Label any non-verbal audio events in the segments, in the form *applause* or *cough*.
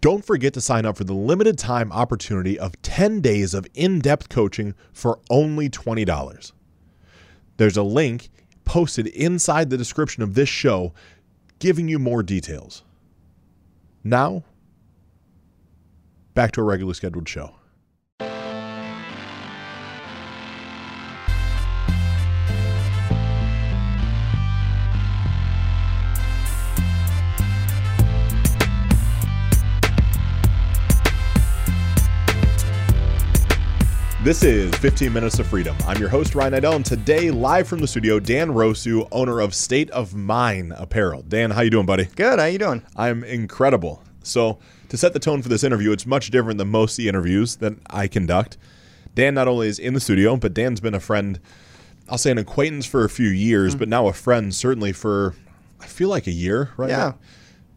Don't forget to sign up for the limited time opportunity of 10 days of in depth coaching for only $20. There's a link posted inside the description of this show giving you more details. Now, back to a regularly scheduled show. This is 15 Minutes of Freedom. I'm your host, Ryan Idell, and today, live from the studio, Dan Rosu, owner of State of Mind Apparel. Dan, how you doing, buddy? Good. How you doing? I'm incredible. So, to set the tone for this interview, it's much different than most of the interviews that I conduct. Dan not only is in the studio, but Dan's been a friend, I'll say an acquaintance for a few years, mm-hmm. but now a friend certainly for, I feel like a year, right? Yeah.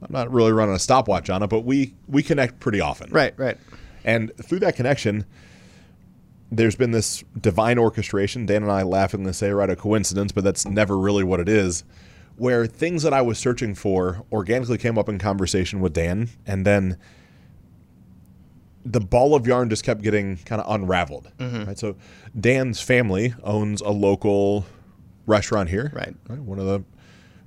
I'm not really running a stopwatch on it, but we we connect pretty often. Right, right. And through that connection, there's been this divine orchestration. Dan and I laughingly say, right, a coincidence, but that's never really what it is. Where things that I was searching for organically came up in conversation with Dan, and then the ball of yarn just kept getting kind of unraveled. Mm-hmm. Right, so Dan's family owns a local restaurant here. Right. right, one of the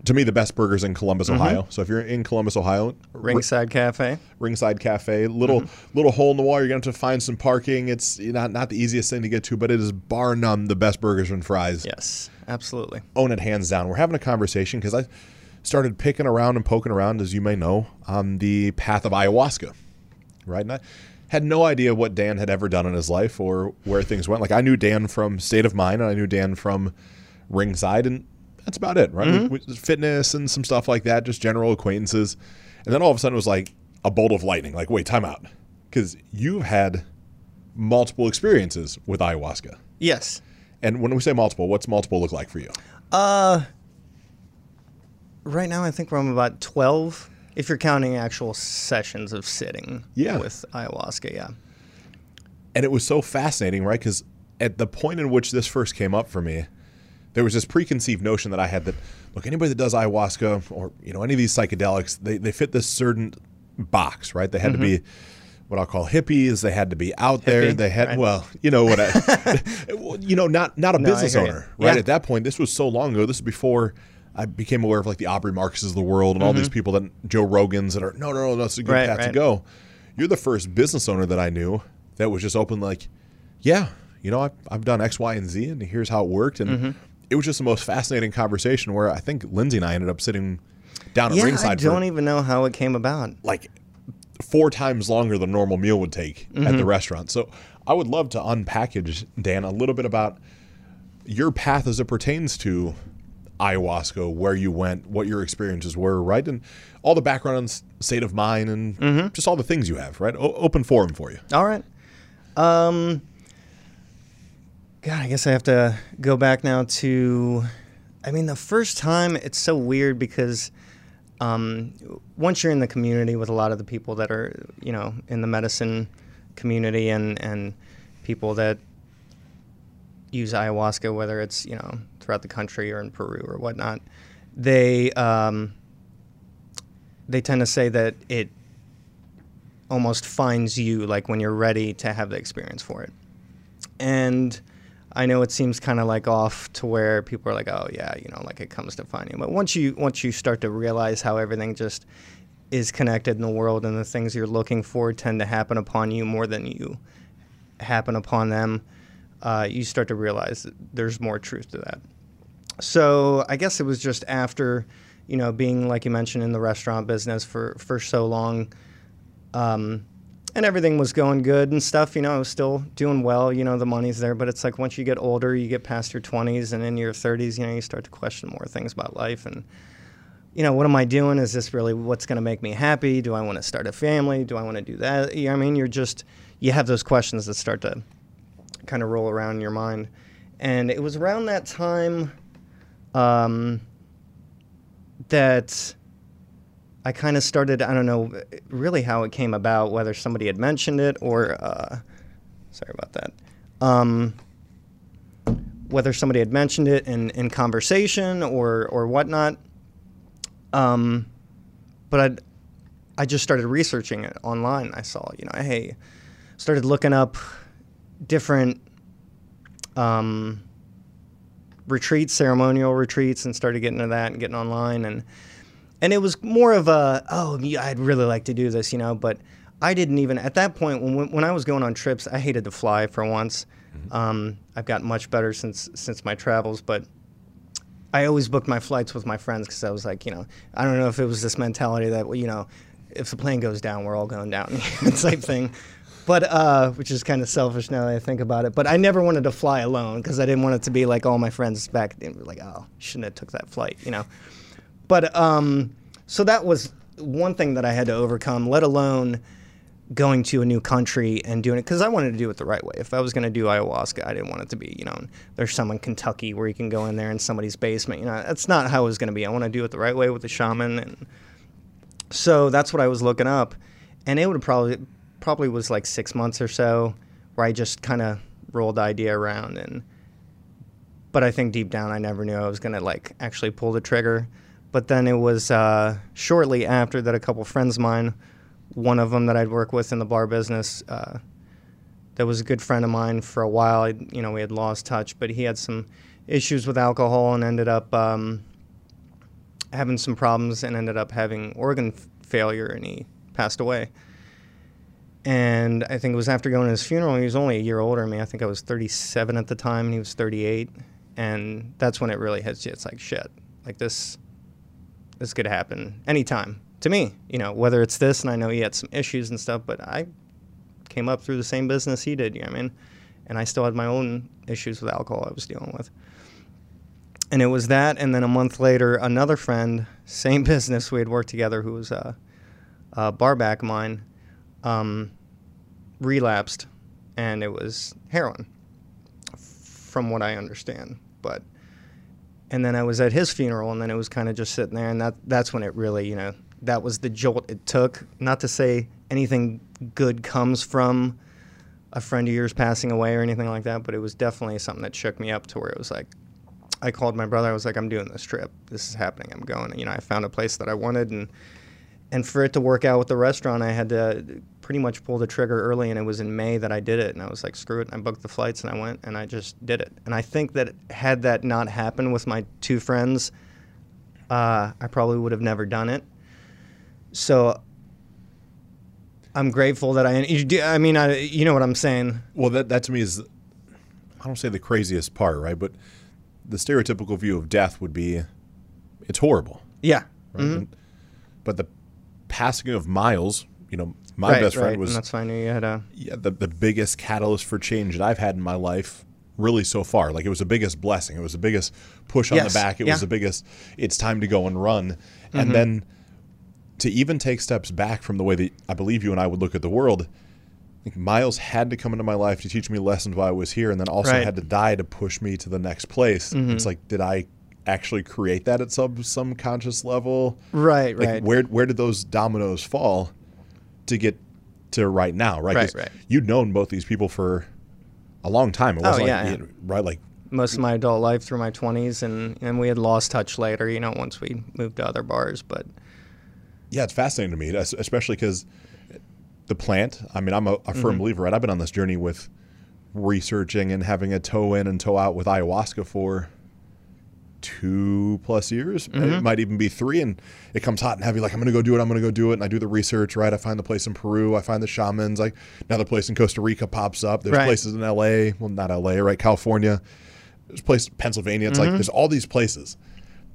to me the best burgers in Columbus, mm-hmm. Ohio. So if you're in Columbus, Ohio, Ringside Cafe, Ringside Cafe, little mm-hmm. little hole in the wall. You're to have to find some parking. It's not not the easiest thing to get to, but it is bar none the best burgers and fries. Yes, absolutely. Own it hands down. We're having a conversation because I started picking around and poking around, as you may know, on the path of ayahuasca. Right, and I had no idea what Dan had ever done in his life or where things went. Like I knew Dan from State of Mind, and I knew Dan from Ringside, and that's about it, right? Mm-hmm. We, we, fitness and some stuff like that, just general acquaintances. And then all of a sudden it was like a bolt of lightning. Like, wait, time out. Because you've had multiple experiences with ayahuasca. Yes. And when we say multiple, what's multiple look like for you? Uh, right now I think we're on about 12, if you're counting actual sessions of sitting yeah. with ayahuasca, yeah. And it was so fascinating, right? Because at the point in which this first came up for me, there was this preconceived notion that I had that look anybody that does ayahuasca or you know any of these psychedelics they, they fit this certain box right they had mm-hmm. to be mm-hmm. what I'll call hippies they had to be out Hippie, there they had right. well you know what I, *laughs* you know not not a no, business owner you. right yeah. at that point this was so long ago this is before I became aware of like the Aubrey Marcuses of the world and mm-hmm. all these mm-hmm. people that Joe Rogans that are no no no that's a good right, path right. to go you're the first business owner that I knew that was just open like yeah you know I've, I've done X Y and Z and here's how it worked and mm-hmm it was just the most fascinating conversation where I think Lindsay and I ended up sitting down at yeah, ringside. I don't even know how it came about. Like four times longer than normal meal would take mm-hmm. at the mm-hmm. restaurant. So I would love to unpackage, Dan, a little bit about your path as it pertains to ayahuasca, where you went, what your experiences were, right? And all the background and state of mind and mm-hmm. just all the things you have, right? O- open forum for you. All right. Um, God, I guess I have to go back now to. I mean, the first time it's so weird because um, once you're in the community with a lot of the people that are, you know, in the medicine community and and people that use ayahuasca, whether it's you know throughout the country or in Peru or whatnot, they um, they tend to say that it almost finds you like when you're ready to have the experience for it, and I know it seems kind of like off to where people are like, oh yeah, you know, like it comes to finding. But once you once you start to realize how everything just is connected in the world and the things you're looking for tend to happen upon you more than you happen upon them, uh, you start to realize that there's more truth to that. So I guess it was just after, you know, being like you mentioned in the restaurant business for for so long. Um, and everything was going good and stuff. You know, I was still doing well. You know, the money's there, but it's like once you get older, you get past your 20s and in your 30s, you know, you start to question more things about life and. You know, what am I doing? Is this really what's going to make me happy? Do I want to start a family? Do I want to do that? You know, I mean, you're just you have those questions that start to kind of roll around in your mind. And it was around that time um, that I kind of started, I don't know really how it came about, whether somebody had mentioned it or, uh, sorry about that, um, whether somebody had mentioned it in, in conversation or, or whatnot. Um, but I'd, I just started researching it online. I saw, you know, hey, started looking up different um, retreats, ceremonial retreats, and started getting into that and getting online and and it was more of a oh I'd really like to do this, you know, but I didn't even at that point when when I was going on trips, I hated to fly for once. Um, I've gotten much better since since my travels, but I always booked my flights with my friends because I was like, you know, I don't know if it was this mentality that you know, if the plane goes down, we're all going down *laughs* type thing. But uh, which is kind of selfish now that I think about it. But I never wanted to fly alone because I didn't want it to be like all my friends back then like, oh, shouldn't have took that flight, you know. But um, so that was one thing that I had to overcome. Let alone going to a new country and doing it because I wanted to do it the right way. If I was going to do ayahuasca, I didn't want it to be, you know, there's some in Kentucky where you can go in there in somebody's basement. You know, that's not how it was going to be. I want to do it the right way with the shaman, and so that's what I was looking up, and it would probably probably was like six months or so where I just kind of rolled the idea around and. But I think deep down, I never knew I was gonna like actually pull the trigger. But then it was uh, shortly after that a couple friends of mine one of them that I'd work with in the bar business uh, that was a good friend of mine for a while. I, you know, we had lost touch, but he had some issues with alcohol and ended up um, having some problems and ended up having organ f- failure and he passed away. And I think it was after going to his funeral. He was only a year older than me. I think I was 37 at the time, and he was 38. And that's when it really hits you. It's like shit. Like this, this could happen anytime to me, you know, whether it's this, and I know he had some issues and stuff, but I came up through the same business he did, you know what I mean? And I still had my own issues with alcohol I was dealing with. And it was that, and then a month later, another friend, *laughs* same *laughs* business, we had worked together, who was a, a bar back of mine, um, relapsed, and it was heroin, from what I understand. But and then I was at his funeral, and then it was kind of just sitting there, and that that's when it really, you know, that was the jolt it took. Not to say anything good comes from a friend of yours passing away or anything like that, but it was definitely something that shook me up to where it was like, I called my brother. I was like, I'm doing this trip. This is happening. I'm going. You know, I found a place that I wanted, and and for it to work out with the restaurant, I had to pretty much pulled the trigger early, and it was in May that I did it. And I was like, screw it. And I booked the flights, and I went, and I just did it. And I think that had that not happened with my two friends, uh, I probably would have never done it. So I'm grateful that I. I mean, I, you know what I'm saying. Well, that that to me is, I don't say the craziest part, right? But the stereotypical view of death would be, it's horrible. Yeah. Right? Mm-hmm. But the passing of Miles, you know, my right, best friend right. was. And that's knew you had a. Yeah, the the biggest catalyst for change that I've had in my life. Really, so far, like it was the biggest blessing. It was the biggest push on Yes. the back. It Yeah. was the biggest. It's time to go and run, and Mhm. then to even take steps back from the way that I believe you and I would look at the world. Think Miles had to come into my life to teach me lessons while I was here, and then also Right. had to die to push me to the next place. Mhm. It's like, did I actually create that at some some conscious level? Right, Like, right. where where did those dominoes fall to get to right now? Right, Right, right. You'd known both these people for a long time. It Oh, wasn't yeah, like yeah. you- right, like Most of my adult life through my 20s, and and we had lost touch later. You know, once we moved to other bars, but Yeah, it's fascinating to me, especially because the plant. I mean, I'm a, a firm Mhm. believer. Right, I've been on this journey with researching and having a toe in and toe out with ayahuasca for two plus years. It Mhm. might even be three, and it comes hot and heavy. Like I'm going to go do it. I'm going to go do it, and I do the research. Right, I find the place in Peru. I find the shamans. Like another place in Costa Rica pops up. There's Right. places in L.A. Well, not L.A. Right, California. There's place Pennsylvania. It's like Mhm. there's all these places.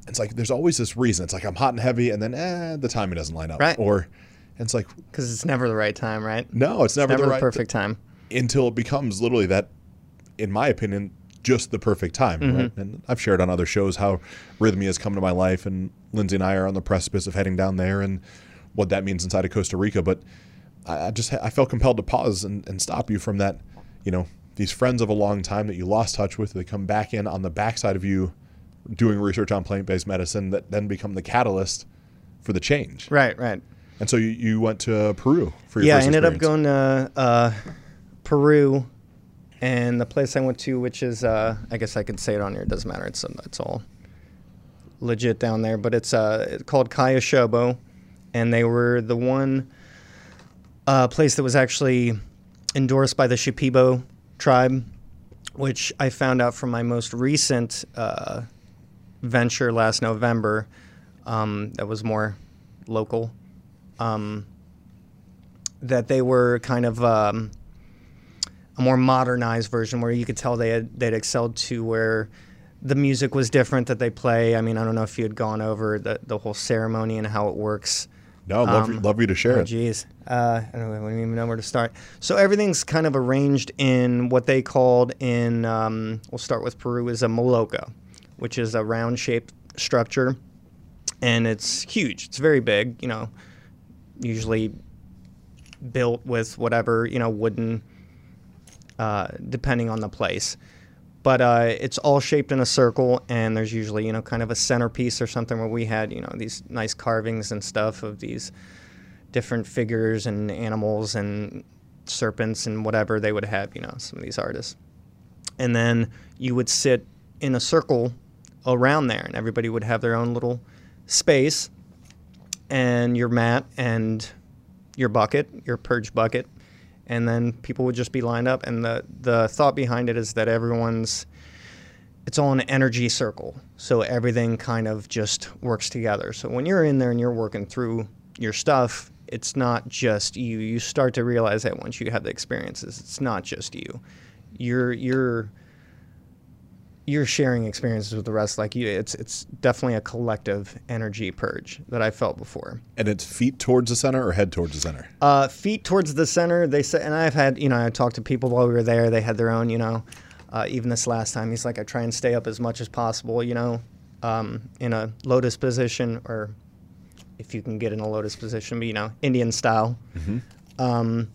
It's like there's always this reason. It's like I'm hot and heavy, and then eh, the timing doesn't line up. Right. Or it's like because it's never the right time, right? no, it's never, Never the the right perfect time. until it becomes literally that, in my opinion, just the perfect time. Mm-hmm. Right. And I've shared on other shows how Rythmia has come to my life, and Lindsay and I are on the precipice of heading down there, and what that means inside of Costa Rica. But I, just I felt compelled to pause and, and stop you from that. You know, these friends of a long time that you lost touch with, they come back in on the backside of you doing research on plant-based medicine that then become the catalyst for the change. Right, right. And so you, you went to Peru for your yeah, I ended up going to uh, Peru, and the place I went to, which is uh, I guess I could say it on here. It doesn't matter. It's it's all legit down there, but it's uh called Caya Shobo, and they were the one uh, place that was actually endorsed by the Shipibo tribe, which I found out from my most recent uh, venture last November. Um, that was more local. Um, that they were kind of um, a more modernized version where you could tell they had they'd excelled to where the music was different that they play. I mean, I don't know if you had gone over the, the whole ceremony and how it works. No, love, Um, love you to share Oh, it. geez. Uh, I don't, I don't even know where to start. So everything's kind of arranged in what they called in, um, we'll start with Peru, is a maloca, which is a round shaped structure. And it's huge. It's very big, you know, usually built with whatever, you know, wooden, uh, depending on the place. But uh, it's all shaped in a circle, and there's usually, you know, kind of a centerpiece or something where we had, you know, these nice carvings and stuff of these different figures and animals and serpents and whatever they would have, you know, some of these artists. And then you would sit in a circle around there, and everybody would have their own little space and your mat and your bucket, your purge bucket, and then people would just be lined up. And the the thought behind it is that everyone's it's all an energy circle, so everything kind of just works together. So when you're in there and you're working through your stuff, it's not just you. You start to realize that once you have the experiences, it's not just you. You're you're you're sharing experiences with the rest like you it's it's definitely a collective energy purge that I felt before. And it's feet towards the center or head towards the center? Uh, feet towards the center. They said, and I've had, you know, I talked to people while we were there. They had their own, you know, uh, even this last time, he's like, I try and stay up as much as possible, you know, um, in a lotus position, or if you can get in a lotus position, but, you know, Indian style. Um,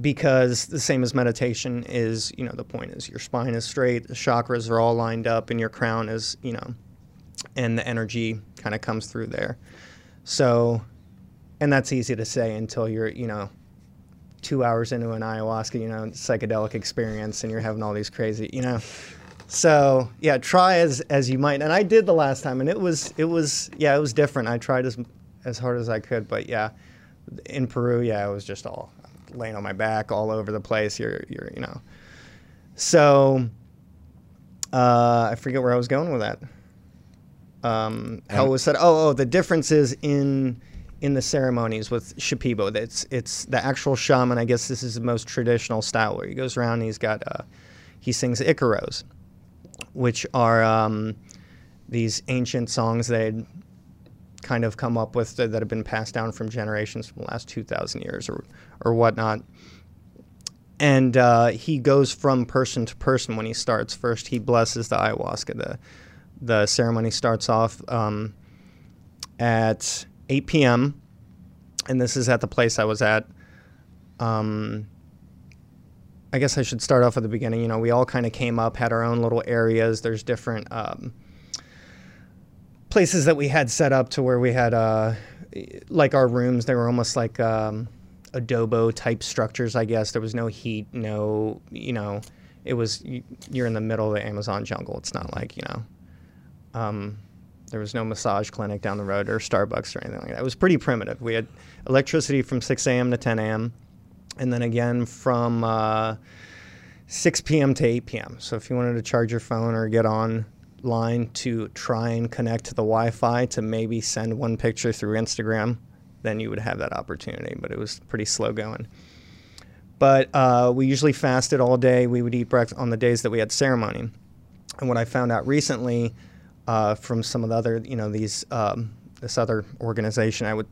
because the same as meditation is, you know, the point is your spine is straight, the chakras are all lined up, and your crown is, you know, and the energy kind of comes through there. So, and that's easy to say until you're, you know, two hours into an ayahuasca, you know, psychedelic experience, and you're having all these crazy, you know. So yeah, try as as you might, and I did the last time, and it was it was yeah, it was different. I tried as as hard as I could, but yeah, in Peru, yeah, it was just all laying on my back all over the place. You're you're you know, so uh, I forget where I was going with that. Um, how it was said. Oh, oh, the difference is in in the ceremonies with Shipibo. It's it's the actual shaman. I guess this is the most traditional style where he goes around. And he's got uh, he sings Icaros, which are um, these ancient songs they'd kind of come up with that, that have been passed down from generations from the last two thousand years or or whatnot. And uh, he goes from person to person when he starts. First, he blesses the ayahuasca. The the ceremony starts off um, at 8 p.m. and this is at the place I was at. Um, I guess I should start off at the beginning. You know, we all kind of came up, had our own little areas. There's different um, places that we had set up to where we had, uh, like our rooms. They were almost like um, adobo type structures. I guess there was no heat, no, you know, it was you- you're in the middle of the Amazon jungle. It's not like you know, um, there was no massage clinic down the road or Starbucks or anything like that. It was pretty primitive. We had electricity from 6 a.m. to 10 a.m. and then again from uh, 6 p.m. to 8 p.m. So if you wanted to charge your phone or get online to try and connect to the Wi-Fi to maybe send one picture through Instagram, then you would have that opportunity. But it was pretty slow going. But uh, we usually fasted all day. We would eat breakfast on the days that we had ceremony. And what I found out recently uh, from some of the other, you know, these um, this other organization, I would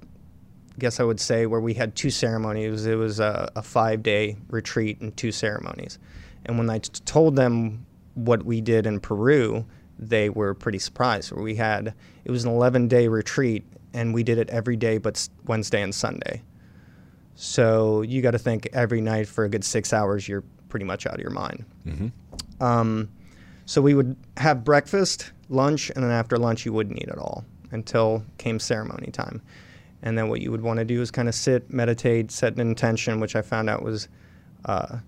guess I would say where we had two ceremonies. It was a, a five day retreat and two ceremonies. And when I t- told them what we did in Peru, they were pretty surprised. We had it was an 11 day retreat, and we did it every day but Wednesday and Sunday. So you got to think every night for a good six hours, you're pretty much out of your mind. Um, so we would have breakfast, lunch, and then after lunch, you wouldn't eat at all until came ceremony time. And then what you would want to do is kind of sit, meditate, set an intention, which I found out was uh,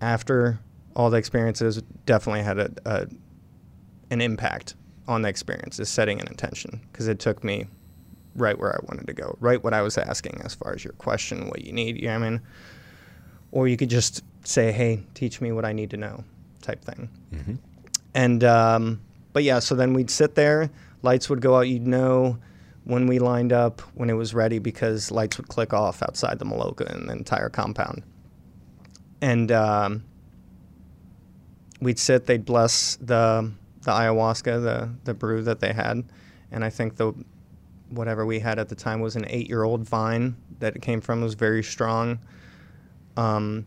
after all the experiences definitely had a, a an impact on the experience is setting an intention because it took me right where I wanted to go, right what I was asking as far as your question, what you need. You know I mean? Or you could just say, "Hey, teach me what I need to know," type thing. And um, but yeah, so then we'd sit there. Lights would go out. You'd know when we lined up when it was ready because lights would click off outside the Maloca and the entire compound. And um, we'd sit. They'd bless the the ayahuasca, the the brew that they had, and I think the whatever we had at the time was an eight year old vine that it came from. It was very strong. Um,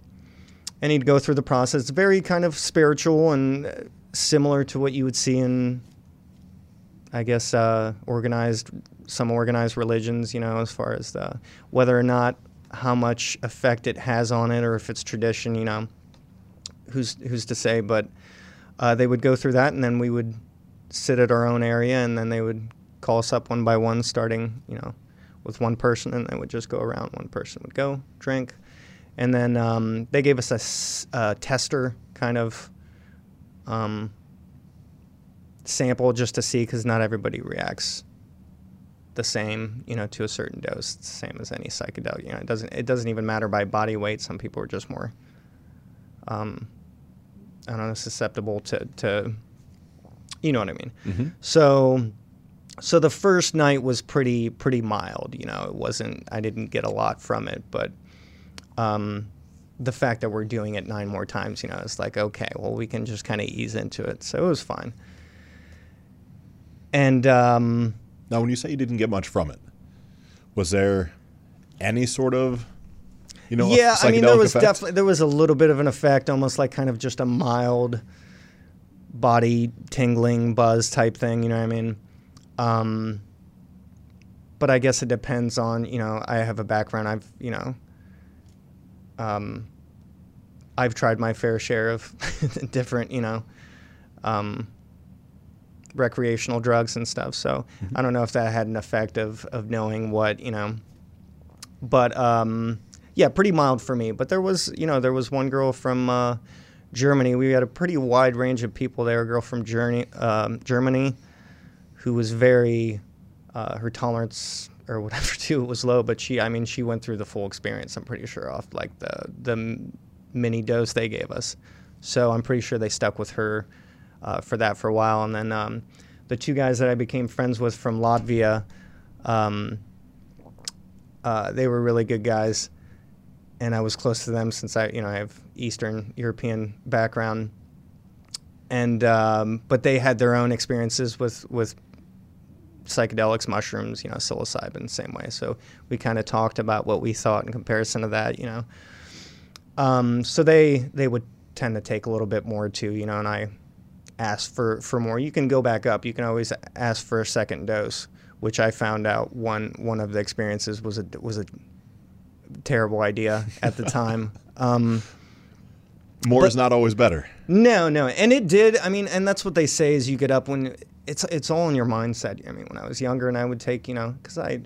and he'd go through the process. Very kind of spiritual and uh, similar to what you would see in, I guess, uh, organized some organized religions. You know, as far as the whether or not how much effect it has on it, or if it's tradition. You know, who's who's to say? But uh, they would go through that, and then we would sit at our own area, and then they would call us up one by one, starting you know with one person, and they would just go around. One person would go drink, and then um, they gave us a tester kind of um, sample just to see because not everybody reacts the same, you know, to a certain dose. It's the same as any psychedelic. You know, it doesn't it doesn't even matter by body weight. Some people are just more, um, I don't know, susceptible to to, you know what I mean. So, so the first night was pretty pretty mild. You know, it wasn't. I didn't get a lot from it, but um, the fact that we're doing it nine more times, you know, it's like okay, well, we can just kind of ease into it. So it was fine. And um, Now, when you say you didn't get much from it, was there any sort of, you know, yeah, I mean, there was effect? definitely there was a little bit of an effect, almost like kind of just a mild body tingling buzz type thing. You know what I mean? Um, but I guess it depends on you know. I have a background. I've you know. Um, I've tried my fair share of *laughs* different you know. Um, recreational drugs and stuff. So I don't know if that had an effect of of knowing what you know. But um, yeah, pretty mild for me. But there was you know there was one girl from uh, Germany. We had a pretty wide range of people there. A girl from Germany, um, Germany, who was very uh, her tolerance or whatever *laughs* too was low. But she, I mean, she went through the full experience. I'm pretty sure off like the the mini dose they gave us. So I'm pretty sure they stuck with her uh, for that for a while. And then um, the two guys that I became friends with from Latvia, um, uh, they were really good guys, and I was close to them since I, you know, I have Eastern European background. And um, but they had their own experiences with with psychedelics, mushrooms, you know, psilocybin, same way. So we kind of talked about what we thought in comparison to that, you know. Um, so they they would tend to take a little bit more too, you know, and I asked for for more. You can go back up. You can always ask for a second dose, which I found out one one of the experiences was a was a terrible idea at the *laughs* time. Um, More but- is not always better. no, no, and it did. I mean, and that's what they say is you get up when it's it's all in your mindset. I mean, when I was younger and I would take, you know, because I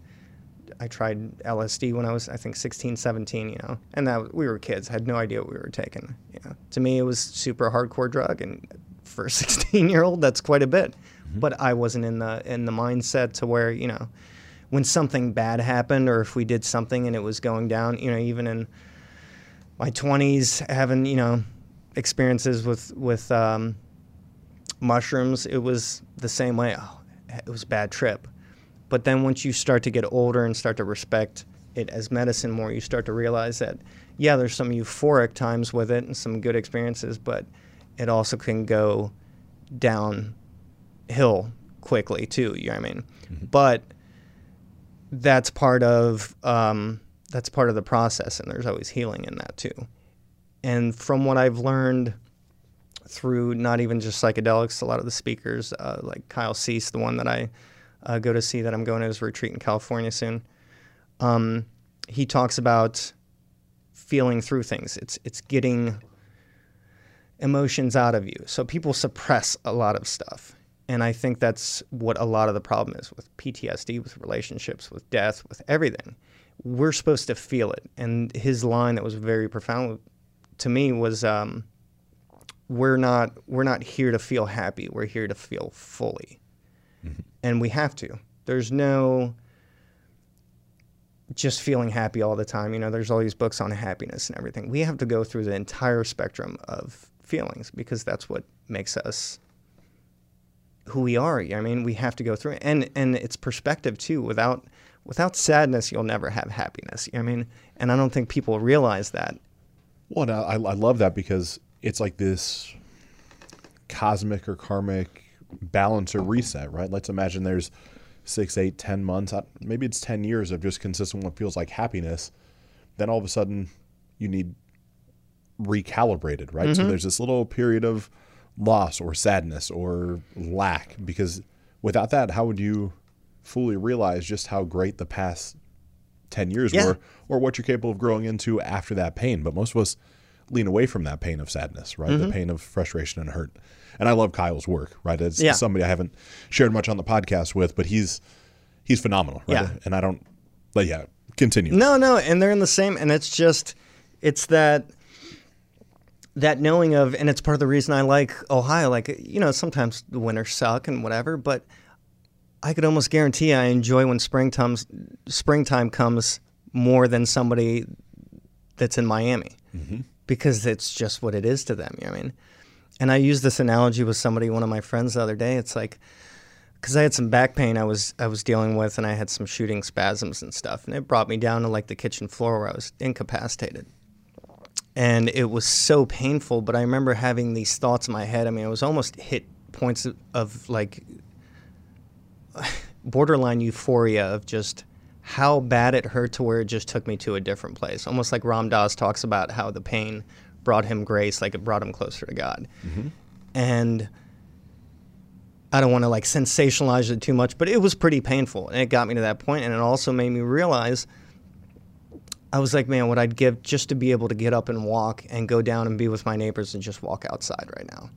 I tried LSD when I was I think 16, 17, you know, and that we were kids, had no idea what we were taking. You know, to me it was super hardcore drug, and for a *laughs* 16 year old, that's quite a bit. But I wasn't in the in the mindset to where you know when something bad happened or if we did something and it was going down, you know, even in my 20s having you know experiences with with um, mushrooms it was the same way. Oh, it was a bad trip. But then once you start to get older and start to respect it as medicine more you start to realize that yeah there's some euphoric times with it and some good experiences but it also can go downhill quickly too you know what i mean? But that's part of um, that's part of the process, and there's always healing in that too. And from what I've learned through not even just psychedelics, a lot of the speakers, uh, like Kyle Cease, the one that I uh, go to see that I'm going to his retreat in California soon, um, he talks about feeling through things. It's it's getting emotions out of you. So people suppress a lot of stuff. And I think that's what a lot of the problem is with PTSD, with relationships, with death, with everything. We're supposed to feel it. And his line that was very profound to me was, um, "We're not we're not here to feel happy. We're here to feel fully, and we have to. There's no just feeling happy all the time. You know, there's all these books on happiness and everything. We have to go through the entire spectrum of feelings because that's what makes us who we are. I mean, we have to go through it. and and it's perspective too. Without without sadness, you'll never have happiness. I mean, and I don't think people realize that. Well, I, I love that because it's like this cosmic or karmic balance or reset, right? Let's imagine there's six, eight, ten months, uh, maybe it's 10 years of just consistent what feels like happiness. Then all of a sudden you need recalibrated, right? Mm-hmm. So there's this little period of loss or sadness or lack because without that, how would you fully realize just how great the past 10 years yeah. were or what you're capable of growing into after that pain? But most of us lean away from that pain of sadness, right? Mm-hmm. The pain of frustration and hurt and I love Kyle's work, right? It's yeah. somebody I haven't shared much on the podcast with, but he's he's phenomenal, right? Yeah. And I don't, but yeah, continue. No, no, and they're in the same, and it's just, it's that that knowing of, and it's part of the reason I like Ohio. Like, you know, sometimes the winters suck and whatever, but I could almost guarantee I enjoy when springtime springtime comes more than somebody that's in Miami mm-hmm. because it's just what it is to them. You know I mean, and I used this analogy with somebody, one of my friends the other day. It's like, because I had some back pain I was I was dealing with, and I had some shooting spasms and stuff, and it brought me down to like the kitchen floor where I was incapacitated, and it was so painful. But I remember having these thoughts in my head. I mean, it was almost hit points of, of like *sighs* borderline euphoria of just how bad it hurt to where it just took me to a different place. Almost like Ram Dass talks about how the pain brought him grace, like it brought him closer to God. Mm-hmm. And I don't want to like sensationalize it too much, but it was pretty painful. And it got me to that point, And it also made me realize I was like, man, what I'd give just to be able to get up and walk and go down and be with my neighbors and just walk outside right now.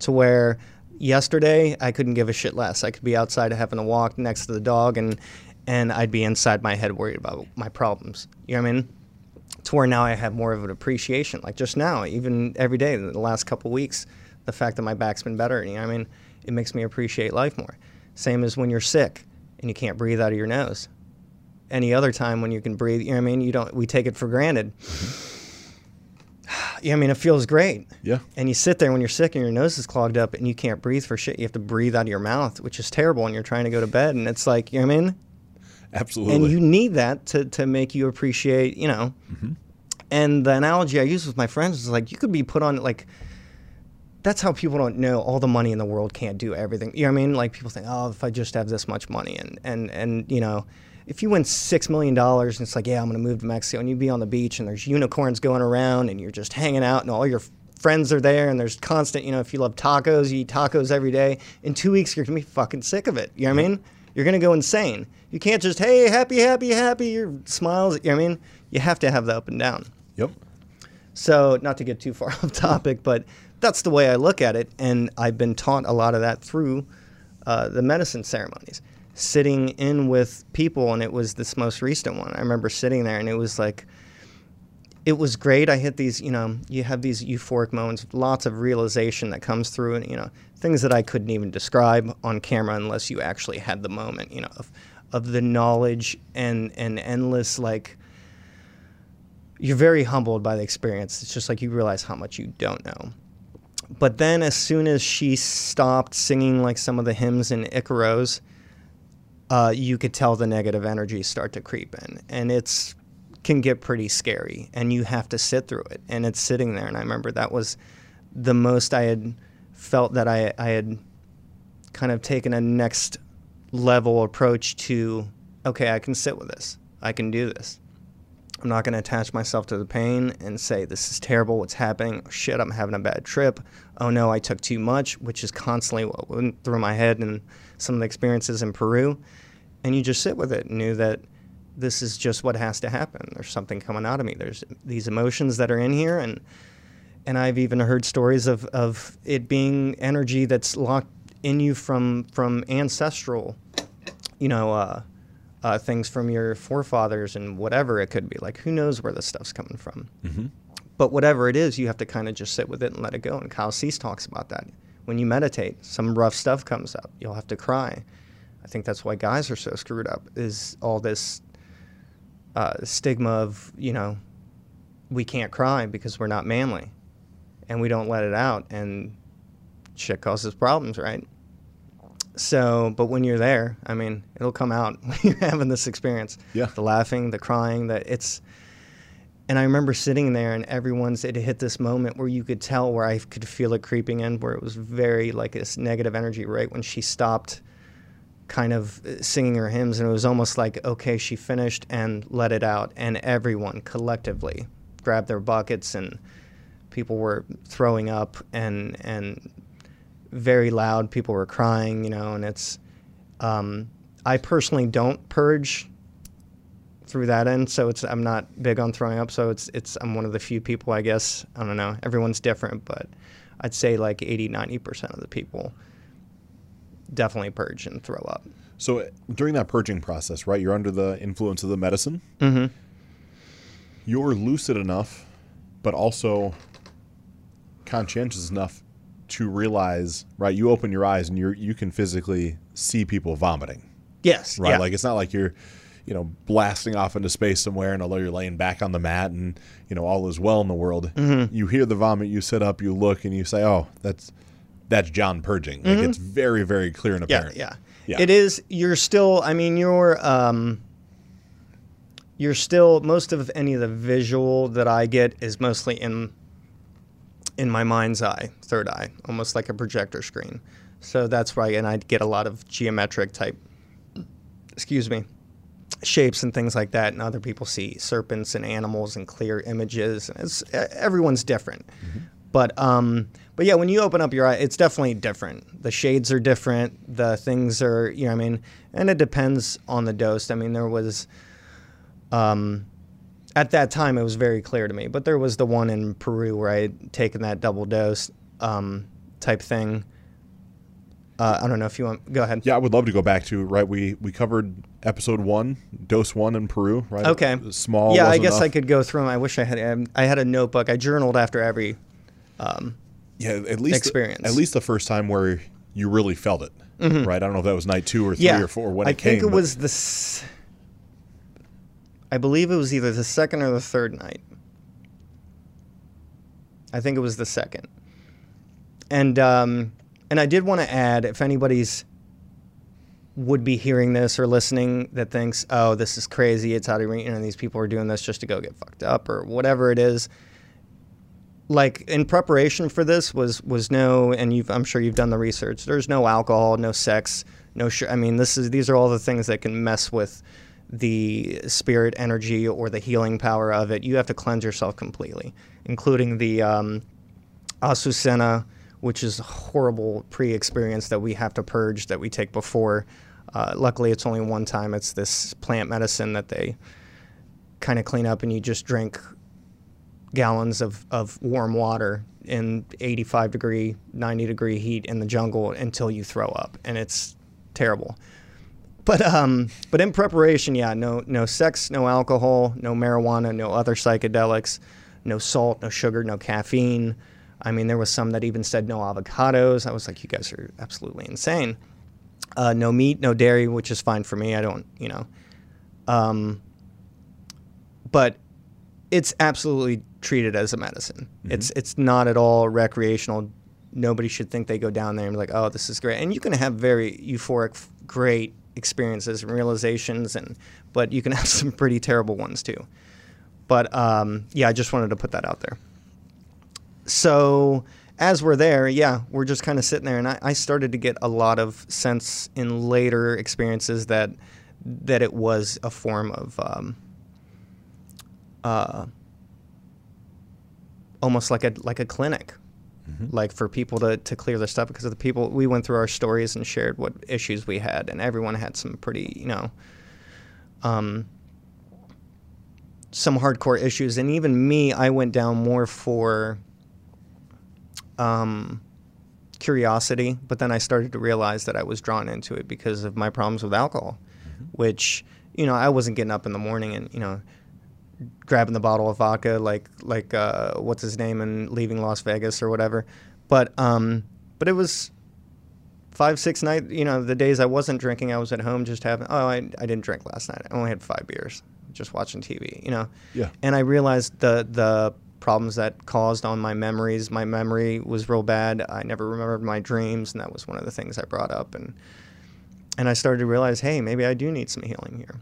To where yesterday I couldn't give a shit less. I could be outside having a walk next to the dog and and I'd be inside my head worried about my problems. You know what I mean? to where now I have more of an appreciation. Like just now, even every day, the last couple weeks, the fact that my back's been better, you know, what I mean, it makes me appreciate life more. Same as when you're sick and you can't breathe out of your nose. Any other time when you can breathe, you know, what I mean, you don't. We take it for granted. yeah, I mean, it feels great. Yeah. And you sit there when you're sick and your nose is clogged up and you can't breathe for shit. You have to breathe out of your mouth, which is terrible. And you're trying to go to bed, and it's like, you know what I mean? Absolutely. And you need that to, to make you appreciate, you know. Mm-hmm. And the analogy I use with my friends is like, you could be put on, like, that's how people don't know all the money in the world can't do everything. You know what I mean? Like, people think, oh, if I just have this much money. And, and, and you know, if you win $6 million and it's like, yeah, I'm going to move to Mexico, and you be on the beach and there's unicorns going around and you're just hanging out and all your friends are there and there's constant, you know, if you love tacos, you eat tacos every day. In two weeks, you're going to be fucking sick of it. You know what I mean? You're going to go insane. You can't just, hey, happy, happy, happy, your smiles. You know what I mean? You have to have the up and down. Yep. So, not to get too far *laughs* off topic, but that's the way I look at it. And I've been taught a lot of that through uh, the medicine ceremonies, sitting in with people. And it was this most recent one. I remember sitting there and it was like, it was great. I hit these, you know, you have these euphoric moments, lots of realization that comes through, and you know, things that I couldn't even describe on camera unless you actually had the moment, you know, of, of the knowledge and and endless like. You're very humbled by the experience. It's just like you realize how much you don't know. But then, as soon as she stopped singing like some of the hymns in Icaros, uh, you could tell the negative energy start to creep in, and it's can get pretty scary and you have to sit through it and it's sitting there and i remember that was the most i had felt that i, I had kind of taken a next level approach to okay i can sit with this. I can do this. I'm not going to attach myself to the pain and say this is terrible. What's happening? Oh, shit i'm having a bad trip. Oh no i took too much which is constantly what went through my head and some of the experiences in peru and you just sit with it and knew that this is just what has to happen. There's something coming out of me. There's these emotions that are in here, and and I've even heard stories of, of it being energy that's locked in you from from ancestral, you know, uh, uh, things from your forefathers and whatever it could be. Like who knows where this stuff's coming from. Mm-hmm. But whatever it is, you have to kind of just sit with it and let it go. And Kyle Cease talks about that. When you meditate, some rough stuff comes up. You'll have to cry. I think that's why guys are so screwed up. Is all this uh, stigma of you know we can't cry because we're not manly, and we don't let it out, and shit causes problems, right? So, but when you're there, I mean, it'll come out *laughs* when you're having this experience. Yeah. The laughing, the crying, that it's. And I remember sitting there, and everyone's. It hit this moment where you could tell, where I could feel it creeping in, where it was very like this negative energy. Right when she stopped, kind of uh, singing her hymns, and it was almost like, okay, she finished and let it out, and everyone collectively grabbed their buckets, and people were throwing up, and and very loud. People were crying, you know, and it's. Um, I personally don't purge through that end, so it's I'm not big on throwing up. So it's it's I'm one of the few people, I guess. I don't know. Everyone's different, but I'd say like 80, 90 percent of the people definitely purge and throw up. So uh, during that purging process, right, you're under the influence of the medicine. Mm-hmm. You're lucid enough, but also conscientious enough to realize, right? You open your eyes and you you can physically see people vomiting, Yes. right? Yeah. Like it's not like you're, you know, blasting off into space somewhere and although you're laying back on the mat and you know all is well in the world. Mm-hmm. You hear the vomit, you sit up, you look, and you say, "Oh, that's that's John purging." Like it's very very clear and Mm-hmm. yeah, apparent. yeah. Yeah. It is. You're still. I mean, you're. Um, you're still. Most of any of the visual that I get is mostly in. In my mind's eye, third eye, almost like a projector screen. So that's why, and I get a lot of geometric type. Excuse me. Shapes and things like that, and other people see serpents and animals and clear images. It's everyone's different, but um, but yeah, when you open up your eye, it's definitely different. The shades are different. The things are, you know, I mean, and it depends on the dose. I mean, there was, um, at that time, it was very clear to me. But there was the one in Peru where I had taken that double dose, um, type thing. Uh, I don't know if you want. Go ahead. Yeah, I would love to go back to right. We we covered episode one, dose one in Peru, right? Okay. Small. yeah, I guess I could go through them. I wish I had. um, I had a notebook. I journaled after every. Um, Yeah, at least experience. At least the first time where you really felt it, right? I don't know if that was night two or three yeah, or four when I it came. I think it was the. s- I believe it was either the second or the third night. I think it was the second. And um, and I did want to add, if anybody's would be hearing this or listening that thinks, oh, this is crazy, it's out of reach, and these people are doing this just to go get fucked up or whatever it is. Like in preparation for this was was no, and you've I'm sure you've done the research. There's no alcohol, no sex, no. Sh- I mean, this is these are all the things that can mess with the spirit energy or the healing power of it. You have to cleanse yourself completely, including the um, Azucena, which is a horrible pre-experience that we have to purge that we take before. Uh, luckily, it's only one time. It's this plant medicine that they kind of clean up, and you just drink gallons of, of warm water in 85 degree, 90 degree heat in the jungle until you throw up, and it's terrible. But um, but in preparation, yeah, no no sex, no alcohol, no marijuana, no other psychedelics, no salt, no sugar, no caffeine. I mean, there was some that even said no avocados. I was like, you guys are absolutely insane. Uh, no meat, no dairy, which is fine for me. I don't, you know. Um, but it's absolutely treated as a medicine. It's it's not at all recreational. Nobody should think they go down there and be like, oh, this is great. And you can have very euphoric, f- great experiences and realizations, and but you can *laughs* have some pretty terrible ones too. But um, yeah, I just wanted to put that out there. So as we're there, yeah, we're just kind of sitting there, and I, I started to get a lot of sense in later experiences that that it was a form of um, uh, almost like a like a clinic, like for people to, to clear their stuff because of the people we went through our stories and shared what issues we had, and everyone had some pretty you know. Um, some hardcore issues, and even me, I went down more for um, curiosity, but then I started to realize that I was drawn into it because of my problems with alcohol, which you know I wasn't getting up in the morning and you know grabbing the bottle of vodka like like uh, what's his name and leaving Las Vegas or whatever, but um, but it was five six night you know the days I wasn't drinking I was at home just having oh I, I didn't drink last night I only had five beers just watching TV, you know. Yeah. And I realized the the problems that caused on my memories. My memory was real bad. I never remembered my dreams, and that was one of the things I brought up. And and I started to realize, hey, maybe I do need some healing here.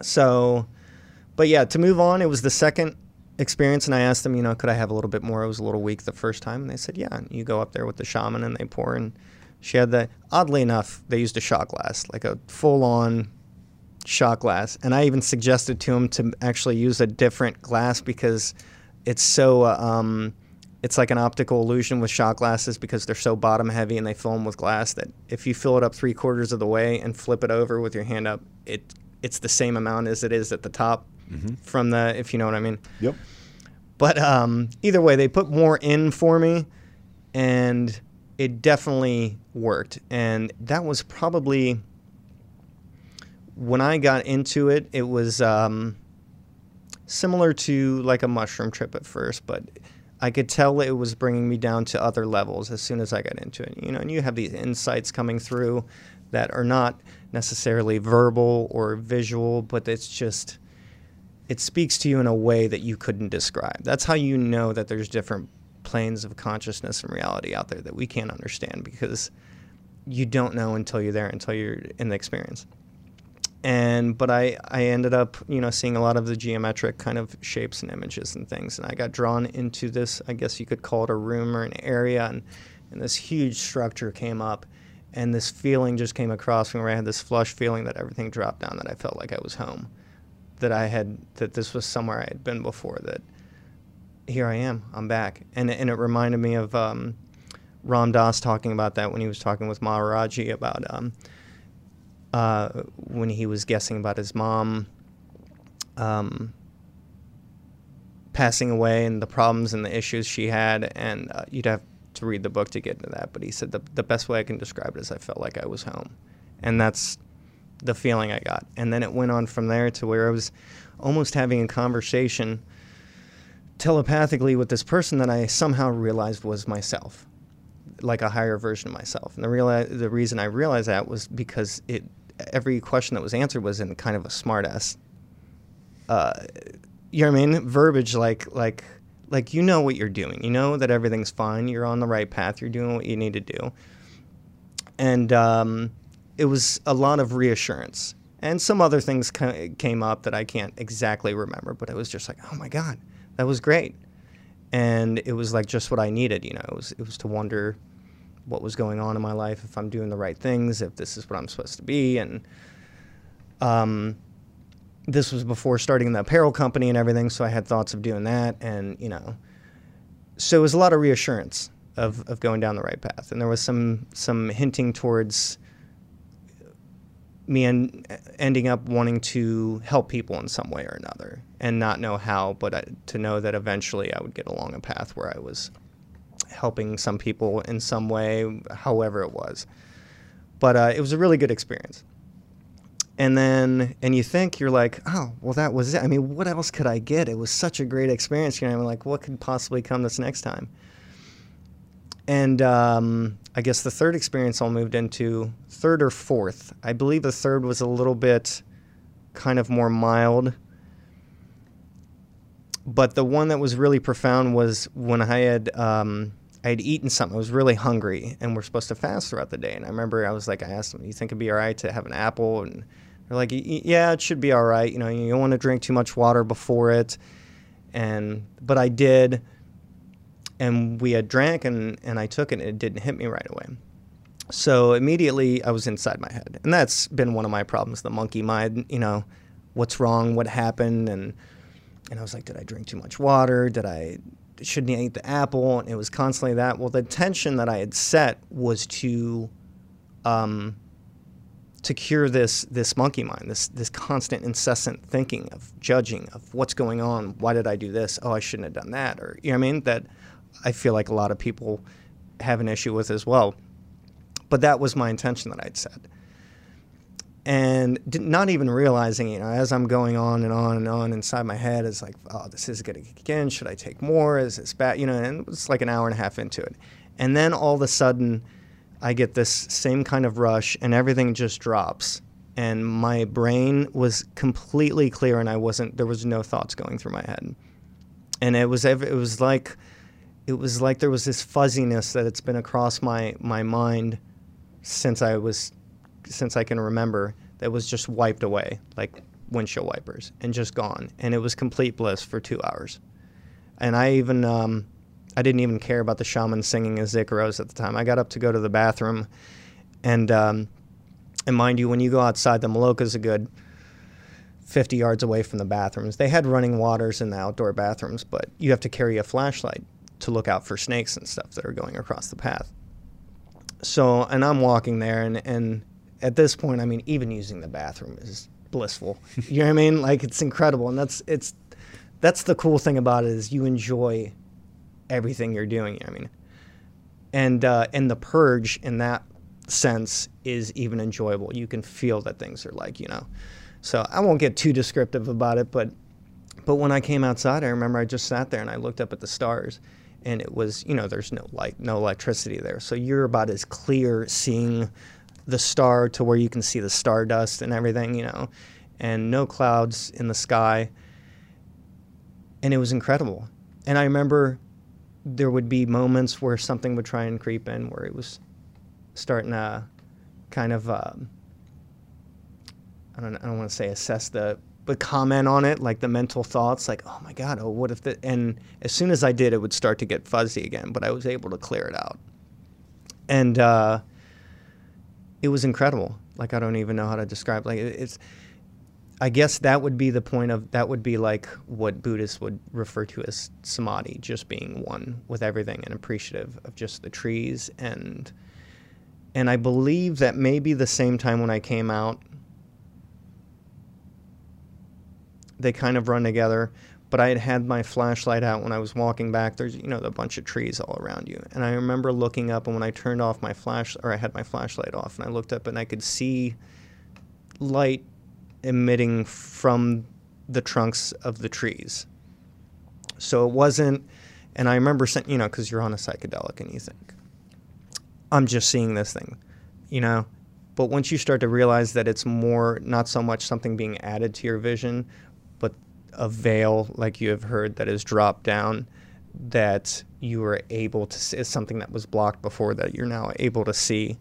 So, but yeah, to move on, it was the second experience, and I asked them, you know, could I have a little bit more? It was a little weak the first time, and they said, yeah. You go up there with the shaman, and they pour, and she had the. Oddly enough, they used a shot glass, like a full-on shot glass, and I even suggested to them to actually use a different glass because it's so. Uh, um, it's like an optical illusion with shot glasses because they're so bottom heavy and they fill them with glass that if you fill it up three quarters of the way and flip it over with your hand up, it it's the same amount as it is at the top from the if you know what I mean. Yep. But um, either way, they put more in for me, and it definitely worked. And that was probably when I got into it. It was um, similar to like a mushroom trip at first, but I could tell it was bringing me down to other levels as soon as I got into it. You know, and you have these insights coming through that are not necessarily verbal or visual, but it's just it speaks to you in a way that you couldn't describe. That's how you know that there's different planes of consciousness and reality out there that we can't understand because you don't know until you're there, until you're in the experience. And but I I ended up you know seeing a lot of the geometric kind of shapes and images and things, and I got drawn into this. I guess you could call it a room or an area, and and this huge structure came up, and this feeling just came across me where I had this flush feeling that everything dropped down, that I felt like I was home that I had that this was somewhere I had been before. That here I am, I'm back, and and it reminded me of um, Ram Dass talking about that when he was talking with Maharaji about um, uh, when he was guessing about his mom um, passing away and the problems and the issues she had, and uh, you'd have to read the book to get into that. But he said the the best way I can describe it is I felt like I was home, and that's the feeling I got. And then it went on from there to where I was almost having a conversation telepathically with this person that I somehow realized was myself, like a higher version of myself. And the real the reason I realized that was because it every question that was answered was in kind of a smartass. Uh, you know what I mean? Verbiage like like like you know what you're doing. You know that everything's fine. You're on the right path. You're doing what you need to do. And um, it was a lot of reassurance. And some other things came up that I can't exactly remember, but it was just like, oh my God, that was great. And it was like just what I needed, you know, it was, it was to wonder what was going on in my life, if I'm doing the right things, if this is what I'm supposed to be. And um, this was before starting the apparel company and everything, so I had thoughts of doing that. And, you know, so it was a lot of reassurance of, of going down the right path. And there was some, some hinting towards, me en- ending up wanting to help people in some way or another and not know how, but I, to know that eventually I would get along a path where I was helping some people in some way, however it was. But uh, it was a really good experience. And then, and you think you're like, oh, well, that was it. I mean, what else could I get? It was such a great experience. You know, I'm like, what could possibly come this next time? And um, I guess the third experience I'll moved into, third or fourth. I believe the third was a little bit kind of more mild. But the one that was really profound was when I had um, I had eaten something. I was really hungry, and we're supposed to fast throughout the day. And I remember I was like, I asked them, Do "You think it'd be all right to have an apple?" And they're like, "Yeah, it should be all right. You know, you don't want to drink too much water before it." And but I did and we had drank and, and I took it and it didn't hit me right away. So immediately I was inside my head. And that's been one of my problems, the monkey mind, you know, what's wrong, what happened and and I was like, did I drink too much water? Did I shouldn't eat the apple? And it was constantly that. Well, the intention that I had set was to um to cure this this monkey mind, this this constant incessant thinking of judging of what's going on, why did I do this? Oh, I shouldn't have done that or you know what I mean? That I feel like a lot of people have an issue with as well. But that was my intention that I'd set. And not even realizing, you know, as I'm going on and on and on inside my head, it's like, oh, this is going to kick in. Should I take more? Is this bad? You know, and it's like an hour and a half into it. And then all of a sudden, I get this same kind of rush and everything just drops. and my brain was completely clear, and I wasn't. There was no thoughts going through my head, and it was it was like it was like there was this fuzziness that it's been across my my mind since I was since I can remember that was just wiped away like windshield wipers and just gone, and it was complete bliss for two hours, and I even. Um, I didn't even care about the shaman singing his Icaros at the time. I got up to go to the bathroom, and um, and mind you, when you go outside, the Maloca's a good 50 yards away from the bathrooms. They had running waters in the outdoor bathrooms, but you have to carry a flashlight to look out for snakes and stuff that are going across the path. So, and I'm walking there, and, and at this point, I mean, even using the bathroom is blissful. you know what I mean? *laughs* Like it's incredible, and that's it's that's the cool thing about it is you enjoy everything you're doing. I mean, and uh, and the purge in that sense is even enjoyable. You can feel that things are like you know. So I won't get too descriptive about it, but but when I came outside, I remember I just sat there and I looked up at the stars, and it was you know there's no light, no electricity there, so you're about as clear seeing the star to where you can see the stardust and everything, you know, and no clouds in the sky. And it was incredible. And I remember there would be moments where something would try and creep in where it was starting to kind of um, I don't I don't want to say assess the but comment on it like the mental thoughts like oh my god oh what if the and as soon as I did it would start to get fuzzy again but I was able to clear it out and uh, it was incredible. Like I don't even know how to describe like it's I guess that would be the point of that would be like what Buddhists would refer to as samadhi, just being one with everything and appreciative of just the trees. And and I believe that maybe the same time when I came out they kind of run together, but I had had my flashlight out when I was walking back. There's you know a bunch of trees all around you, and I remember looking up and when I turned off my flash or I had my flashlight off and I looked up and I could see light emitting from the trunks of the trees. So it wasn't, and I remember saying, you know, because you're on a psychedelic and you think, I'm just seeing this thing, you know. But once you start to realize that it's more, not so much something being added to your vision, a veil, like you have heard, that is dropped down, that you were able to see, something that was blocked before that you're now able to see.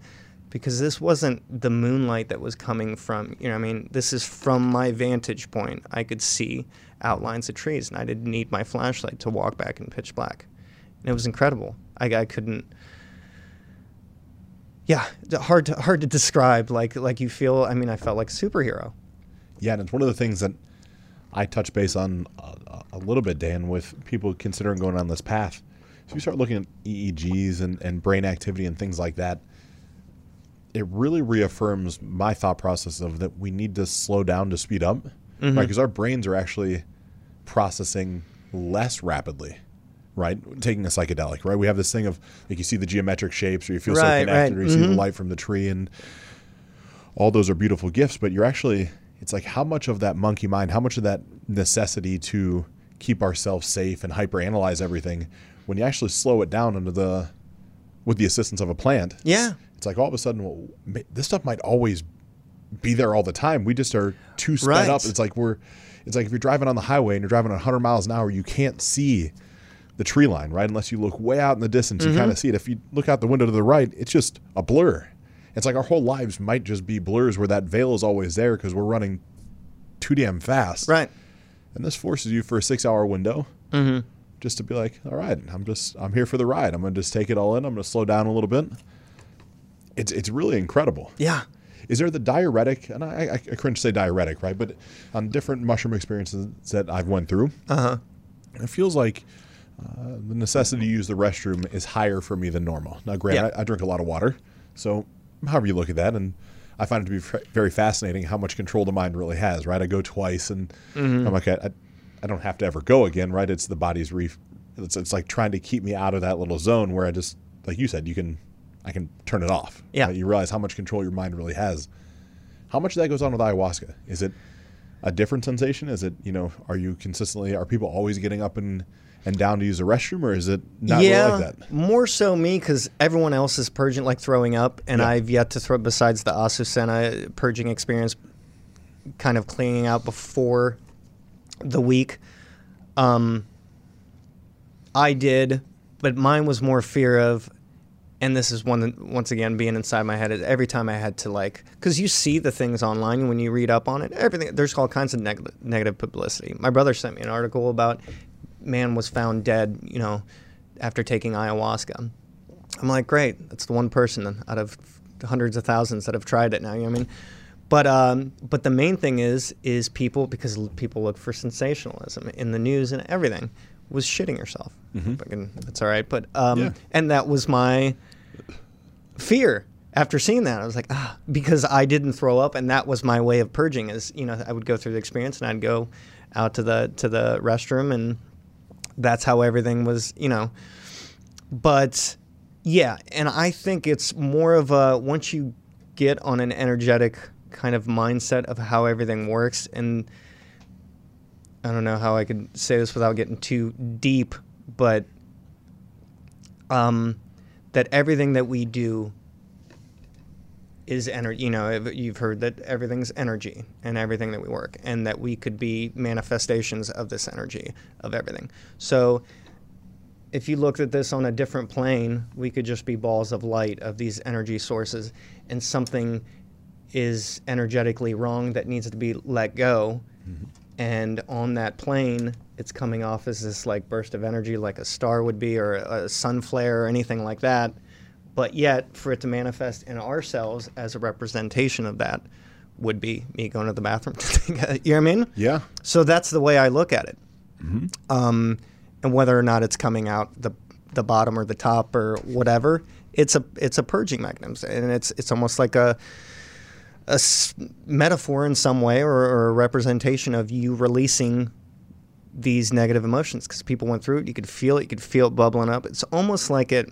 Because this wasn't the moonlight that was coming from you know i mean? This is from my vantage point. I could see outlines of trees and i didn't need my flashlight to walk back in pitch black. And it was incredible. I, I couldn't yeah hard to hard to describe like like you feel i mean i felt like a superhero. Yeah, and it's one of the things that I touch base on a, a little bit, Dan, with people considering going on this path. So you start looking at EEGs and, and brain activity and things like that. It really reaffirms my thought process of that we need to slow down to speed up, right? Because our brains are actually processing less rapidly, right? Taking a psychedelic, right? We have this thing of like you see the geometric shapes, or you feel so connected, right. or you see the Mhm. light from the tree, and all those are beautiful gifts, but you're actually it's like how much of that monkey mind, how much of that necessity to keep ourselves safe and hyperanalyze everything when you actually slow it down under the with the assistance of a plant. yeah It's like all of a sudden well, this stuff might always be there all the time. We just are too sped Right. up. It's like we're it's like if you're driving on the highway and you're driving at 100 miles an hour, you can't see the tree line, right? Unless you look way out in the distance, you mm-hmm. kind of see it. If you look out the window to the right, it's just a blur. It's like our whole lives might just be blurs where that veil is always there because we're running too damn fast. right And this forces you for a six hour window mm-hmm. just to be like, all right, I'm just I'm here for the ride. I'm gonna just take it all in. I'm gonna slow down a little bit. It's it's really incredible. yeah Is there the diuretic? And I, I, I cringe to say diuretic, right? But on different mushroom experiences that I've went through, uh-huh it feels like uh, the necessity to use the restroom is higher for me than normal. Now, granted, Yeah. I, I drink a lot of water, so however you look at that, and I find it to be very fascinating how much control the mind really has. Right? I go twice, and Mm-hmm. I'm like, I, I don't have to ever go again. Right? It's the body's re. It's, it's like trying to keep me out of that little zone where I just, like you said, you can, I can turn it off. Yeah. Right? You realize how much control your mind really has. How much of that goes on with ayahuasca? Is it a different sensation? Is it you know? Are you consistently? Are people always getting up and and down to use a restroom, or is it not yeah, really like that? more so me because everyone else is purging, like throwing up, and. I've yet to throw. Besides the Asusena purging experience, kind of cleaning out before the week, um, I did, but mine was more fear of, and this is one that, once again being inside my head. is Every time I had to like, because you see the things online when you read up on it, everything there's all kinds of neg- negative publicity. My brother sent me an article about man was found dead, you know, after taking ayahuasca. I'm like, great, that's the one person out of hundreds of thousands that have tried it now. You know what I mean? But um, but the main thing is is people because people look for sensationalism in the news and everything was shitting yourself. Fucking- That's all right. But um, Yeah. and that was my fear after seeing that. I was like, ah, because I didn't throw up, and that was my way of purging. Is you know I would go through the experience and I'd go out to the to the restroom, and that's how everything was. You know, but yeah, and I think it's more of a once you get on an energetic kind of mindset of how everything works and I don't know how I could say this without getting too deep, but um, that everything that we do is energy. You know, you've heard that everything's energy and everything that we work, and that we could be manifestations of this energy of everything. So, if you looked at this on a different plane, we could just be balls of light of these energy sources, and something is energetically wrong that needs to be let go. Mm-hmm. And on that plane, it's coming off as this like burst of energy, like a star would be, or a sun flare, or anything like that. But yet, for it to manifest in ourselves as a representation of that, would be me going to the bathroom. *laughs* you know what I mean? Yeah. So that's the way I look at it. Um, and whether or not it's coming out the the bottom or the top or whatever, it's a it's a purging mechanism, and it's it's almost like a a s- metaphor in some way or, or a representation of you releasing these negative emotions because people went through it. You could feel it. You could feel it bubbling up. It's almost like it.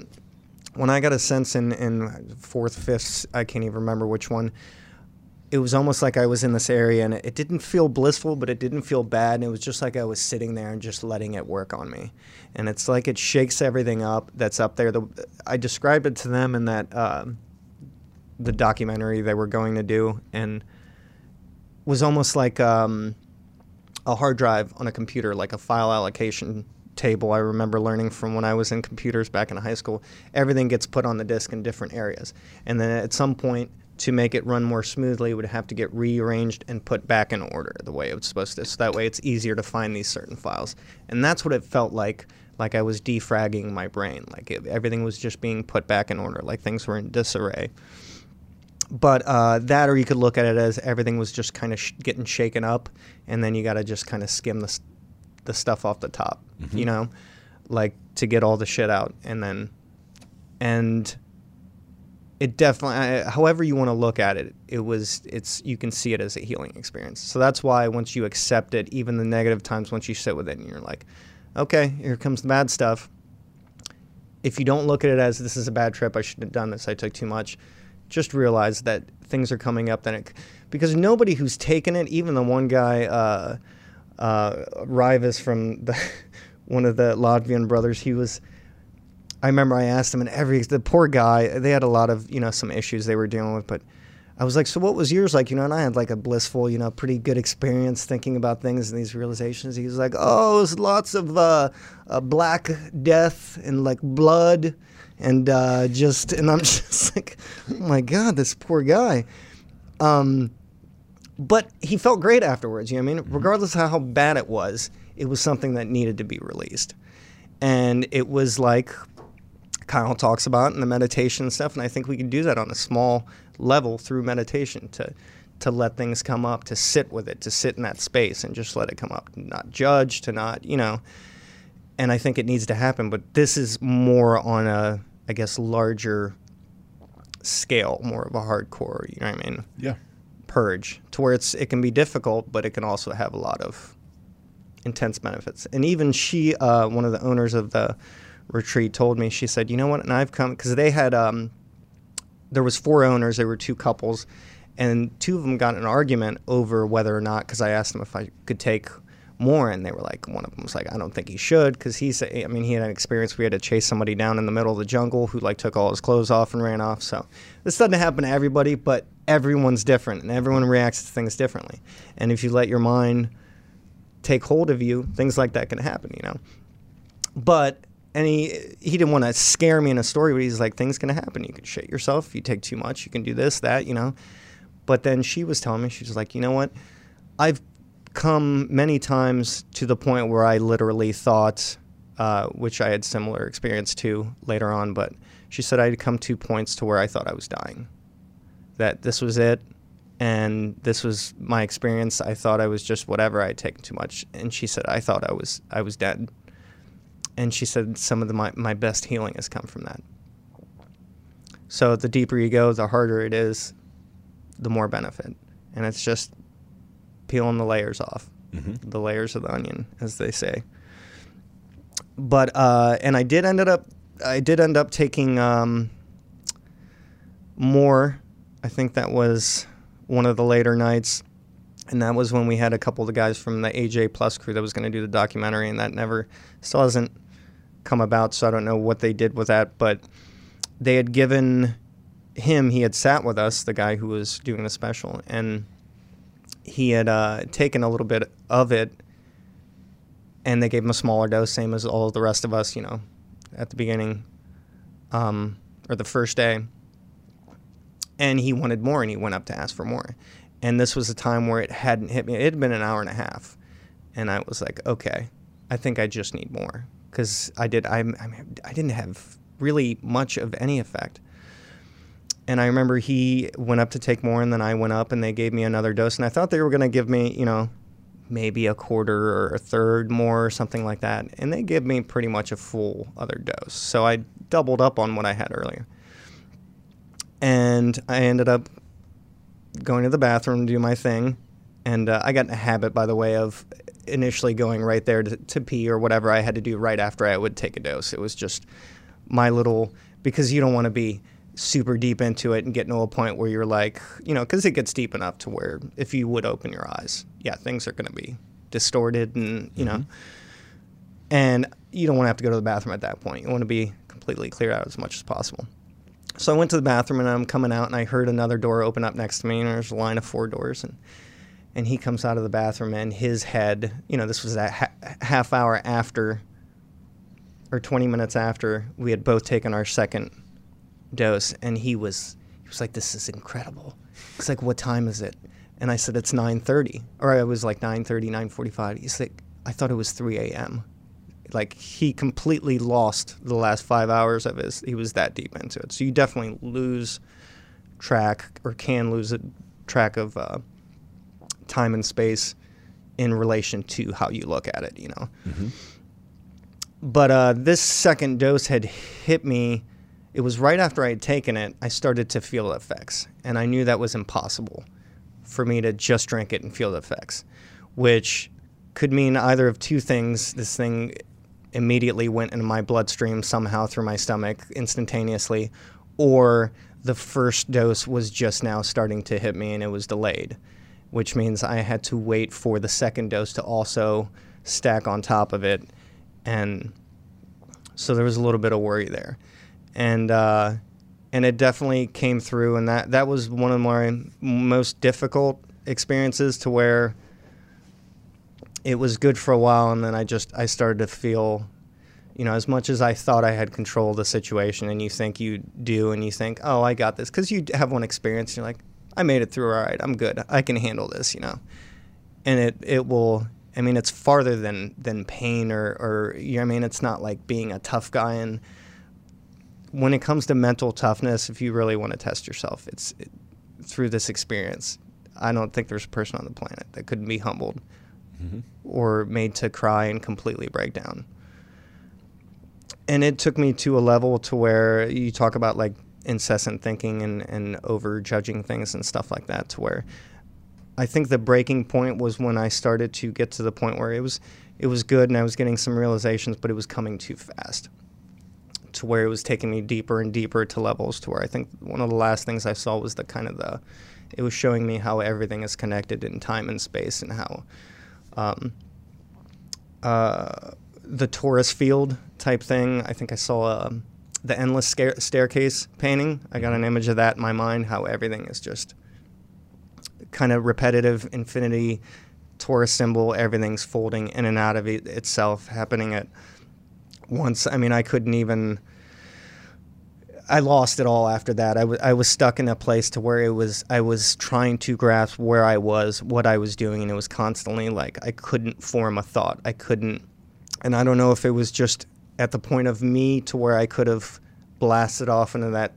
When I got a sense in in fourth, fifth, I can't even remember which one it was almost like I was in this area and it didn't feel blissful, but it didn't feel bad. And it was just like I was sitting there and just letting it work on me. And it's like it shakes everything up that's up there. The, I described it to them in that um the documentary they were going to do, and was almost like um, a hard drive on a computer, like a file allocation table. I remember learning from when I was in computers back in high school. Everything gets put on the disk in different areas, and then at some point, to make it run more smoothly, it would have to get rearranged and put back in order the way it was supposed to. So that way, it's easier to find these certain files, and that's what it felt like. Like I was defragging my brain, like it, everything was just being put back in order, like things were in disarray but uh, that or you could look at it as everything was just kind of sh- getting shaken up and then you got to just kind of skim the, the stuff off the top you know? Like to get all the shit out and then and it definitely I- however you want to look at it it was it's you can see it as a healing experience. So that's why once you accept it even the negative times once you sit with it and you're like okay here comes the bad stuff if you don't look at it as this is a bad trip i shouldn't have done this i took too much just realize that things are coming up then it because nobody who's taken it even the one guy uh uh rivas from the *laughs* one of the latvian brothers he was I remember I asked him, and every the poor guy, they had a lot of you know some issues they were dealing with, but I was like, so what was yours like? You know, and I had like a blissful, you know, pretty good experience thinking about things and these realizations. He was like, oh, it was lots of uh, uh, black death and like blood, and uh, just, and I'm *laughs* just like, oh my god, this poor guy. Um, but he felt great afterwards. You know what I mean? Mm-hmm. Regardless of how bad it was, it was something that needed to be released. And it was like Kyle talks about in the meditation and stuff. And I think we can do that on a small level through meditation to to let things come up, to sit with it, to sit in that space and just let it come up, not judge, to not, you know. And I think it needs to happen. But this is more on a, I guess, larger scale, more of a hardcore, you know what I mean? Yeah. Purge to where it's it can be difficult, but it can also have a lot of intense benefits. And even she, uh, one of the owners of the retreat, told me she said, "You know what?" And I've come because they had um, there was four owners. There were two couples, and two of them got an argument over whether or not because I asked them if I could take more and they were like one of them was like i don't think he should because he's i mean he had an experience we had to chase somebody down in the middle of the jungle who like took all his clothes off and ran off so this doesn't happen to everybody but everyone's different and everyone reacts to things differently. And if you let your mind take hold of you things like that can happen you know? But and he he didn't want to scare me in a story but he's like things can happen. You can shit yourself. If you take too much. You can do this that you know? But then she was telling me she's like you know what? I've come many times to the point where I literally thought, uh, which I had similar experience to later on, but she said I'd come to points to where I thought I was dying. That this was it, and this was my experience. I thought I was just whatever. I had taken too much, and she said I thought I was I was dead. And she said some of the, my my best healing has come from that. So the deeper you go, the harder it is, the more benefit, and it's just peeling the layers off, mm-hmm. the layers of the onion, as they say. But uh, and I did ended up I did end up taking um, more. I think that was one of the later nights, and that was when we had a couple of the guys from the AJ Plus crew that was going to do the documentary, and that never still hasn't come about. So I don't know what they did with that, but they had given him. He had sat with us, the guy who was doing the special, and he had uh, taken a little bit of it and they gave him a smaller dose, same as all the rest of us, you know, at the beginning um, or the first day. And he wanted more and he went up to ask for more. And this was a time where it hadn't hit me. It had been an hour and a half. And I was like, okay, I think I just need more. Because I did, I, I didn't have really much of any effect and I remember he went up to take more, and then I went up, and they gave me another dose. And I thought they were going to give me, you know, maybe a quarter or a third more or something like that. And they give me pretty much a full other dose. So I doubled up on what I had earlier. And I ended up going to the bathroom to do my thing. And uh, I got in a habit, by the way, of initially going right there to, to pee or whatever I had to do right after I would take a dose. It was just my little, because you don't want to be super deep into it and getting to a point where you're like, you know, because it gets deep enough to where if you would open your eyes, yeah, things are going to be distorted and, you mm-hmm. know, and you don't want to have to go to the bathroom at that point. You want to be completely cleared out as much as possible. So I went to the bathroom and I'm coming out and I heard another door open up next to me and there's a line of four doors and and he comes out of the bathroom and his head, you know, this was a ha- half hour after or 20 minutes after we had both taken our second dose, and he was he was like, "This is incredible." He's like, "What time is it?" And I said, "It's 9:30," or I was like 9:30, 9:45. He's like, "I thought it was 3 a.m." Like he completely lost the last five hours of his. He was that deep into it. So you definitely lose track, or can lose a track of uh, time and space in relation to how you look at it. You know. Mm-hmm. But uh, this second dose had hit me it was right after I had taken it, I started to feel effects. And I knew that was impossible for me to just drink it and feel the effects, which could mean either of two things. This thing immediately went into my bloodstream somehow through my stomach instantaneously, or the first dose was just now starting to hit me and it was delayed, which means I had to wait for the second dose to also stack on top of it. And so there was a little bit of worry there and uh, and it definitely came through. And that that was one of my most difficult experiences to where it was good for a while, and then I just I started to feel. You know, as much as I thought I had control of the situation, and you think you do, and you think, "Oh, I got this," because you have one experience, and you're like, "I made it through all right. I'm good. I can handle this," you know. And it it will I mean, it's farther than than pain or or you know, I mean, it's not like being a tough guy and when it comes to mental toughness, if you really want to test yourself, it's it, through this experience. I don't think there's a person on the planet that couldn't be humbled mm-hmm. or made to cry and completely break down. And it took me to a level to where you talk about like incessant thinking and, and over judging things and stuff like that to where I think the breaking point was when I started to get to the point where it was it was good and I was getting some realizations, but it was coming too fast to where it was taking me deeper and deeper to levels to where I think one of the last things I saw was the kind of the it was showing me how everything is connected in time and space and how um, uh, the torus field type thing. I think I saw um, the endless sca- staircase painting. I got an image of that in my mind. How everything is just kind of repetitive, infinity, torus symbol. Everything's folding in and out of it itself, happening at once. I mean, I couldn't even. I lost it all after that. I was I was stuck in a place to where it was I was trying to grasp where I was, what I was doing, and it was constantly like I couldn't form a thought. I couldn't, and I don't know if it was just at the point of me to where I could have blasted off into that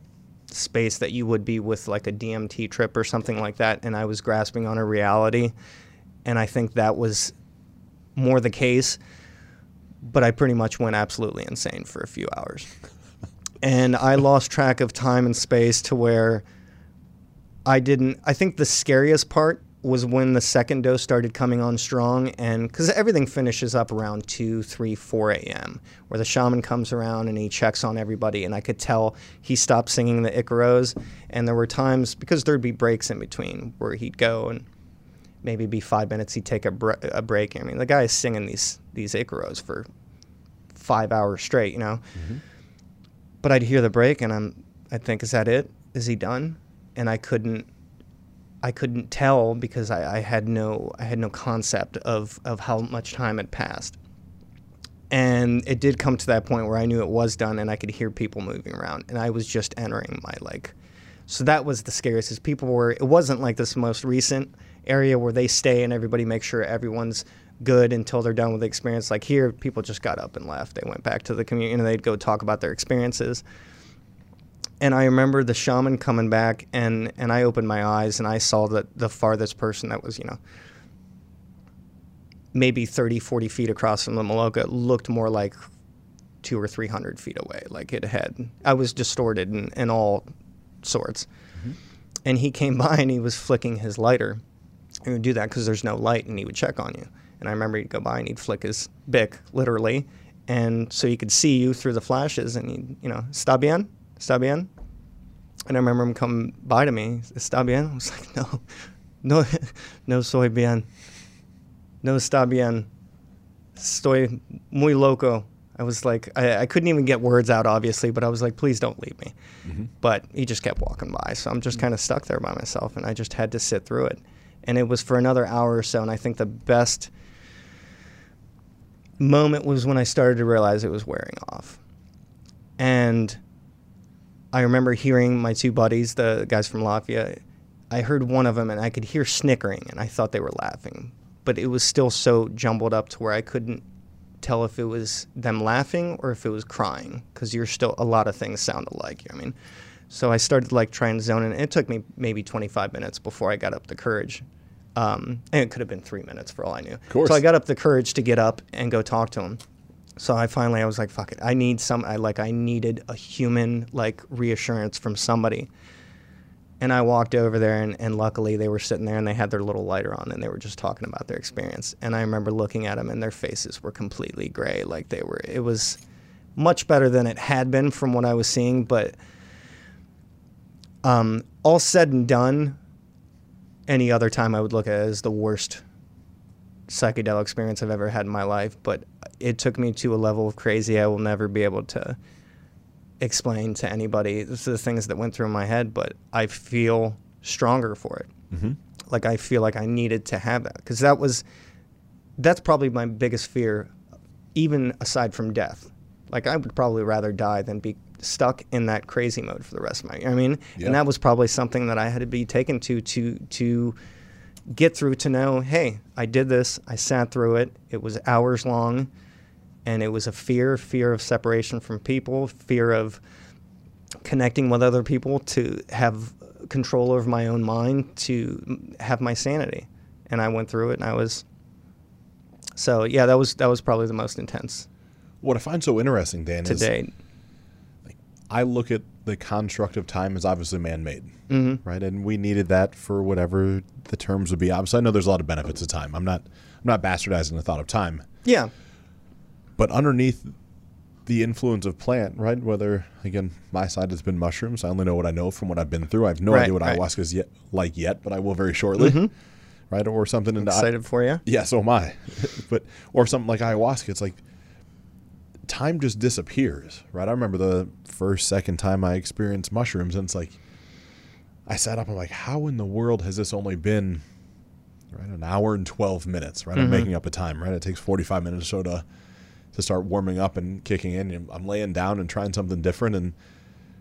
space that you would be with like a DMT trip or something like that, and I was grasping on a reality, and I think that was more the case. But I pretty much went absolutely insane for a few hours and I lost track of time and space to where I didn't. I think the scariest part was when the second dose started coming on strong, and because everything finishes up around 2, 3, 4 a.m., where the shaman comes around and he checks on everybody, and I could tell he stopped singing the Icaros, and there were times because there'd be breaks in between where he'd go and maybe be five minutes, he'd take a, bre- a break. I mean, the guy is singing these these Icaros for five hours straight, you know. Mm-hmm but I'd hear the break and I'm I'd think, is that it? Is he done? And I couldn't I couldn't tell because I, I had no I had no concept of, of how much time had passed. And it did come to that point where I knew it was done and I could hear people moving around and I was just entering my like so that was the scariest is people were it wasn't like this most recent area where they stay and everybody makes sure everyone's good until they're done with the experience. Like here, people just got up and left. They went back to the community and they'd go talk about their experiences. And I remember the shaman coming back, and, and I opened my eyes and I saw that the farthest person that was, you know, maybe 30, 40 feet across from the Maloca looked more like two or 300 feet away. Like it had, I was distorted in, in all sorts. Mm-hmm. And he came *laughs* by and he was flicking his lighter. He would do that because there's no light and he would check on you. And I remember he'd go by and he'd flick his bic, literally. And so he could see you through the flashes and he'd, you know, está bien? Está bien? And I remember him come by to me, está bien? I was like, no, no, no soy bien. No está bien. Estoy muy loco. I was like, I, I, couldn't even get words out, obviously, but I was like, please don't leave me. Mm-hmm. But he just kept walking by. So I'm just mm-hmm. kind of stuck there by myself, and I just had to sit through it. And it was for another hour or so. And I think the best moment was when I started to realize it was wearing off. And I remember hearing my two buddies, the guys from Latvia, I heard one of them and I could hear snickering and I thought they were laughing. But it was still so jumbled up to where I couldn't tell if it was them laughing or if it was crying because you're still a lot of things sound alike. I mean, so I started like trying to zone in. It took me maybe 25 minutes before I got up the courage um, and it could have been three minutes for all I knew. So I got up the courage to get up and go talk to him. So I finally I was like, fuck it. I need some I like I needed a human like reassurance from somebody. And I walked over there and, and luckily they were sitting there and they had their little lighter on and they were just talking about their experience. And I remember looking at them and their faces were completely gray. Like they were it was much better than it had been from what I was seeing, but um, all said and done, any other time I would look at it as the worst psychedelic experience I've ever had in my life. But it took me to a level of crazy I will never be able to explain to anybody. This the things that went through my head, but I feel stronger for it. Mm-hmm. Like I feel like I needed to have that because that was that's probably my biggest fear, even aside from death. Like I would probably rather die than be stuck in that crazy mode for the rest of my. I mean, yep. and that was probably something that I had to be taken to to to get through to know, hey, I did this. I sat through it. It was hours long, and it was a fear, fear of separation from people, fear of connecting with other people, to have control over my own mind, to have my sanity. And I went through it, and I was. So yeah, that was that was probably the most intense. What I find so interesting, Dan, to is date I look at the construct of time as obviously man-made, mm-hmm. right? And we needed that for whatever the terms would be. Obviously, I know there's a lot of benefits of time. I'm not, I'm not bastardizing the thought of time. Yeah. But underneath the influence of plant, right? Whether again, my side has been mushrooms. I only know what I know from what I've been through. I have no right, idea what right. ayahuasca is yet like yet, but I will very shortly. Mm-hmm. right? Or something in the Excited for you. yeah, so am I. *laughs* but or something like ayahuasca, it's like time just disappears, right? I remember the first, second time I experienced mushrooms, and it's like I sat up. I'm like, how in the world has this only been right an hour and twelve minutes? Right, I'm Mhm. making up a time. Right, it takes 45 minutes or so to to start warming up and kicking in. And I'm laying down and trying something different, and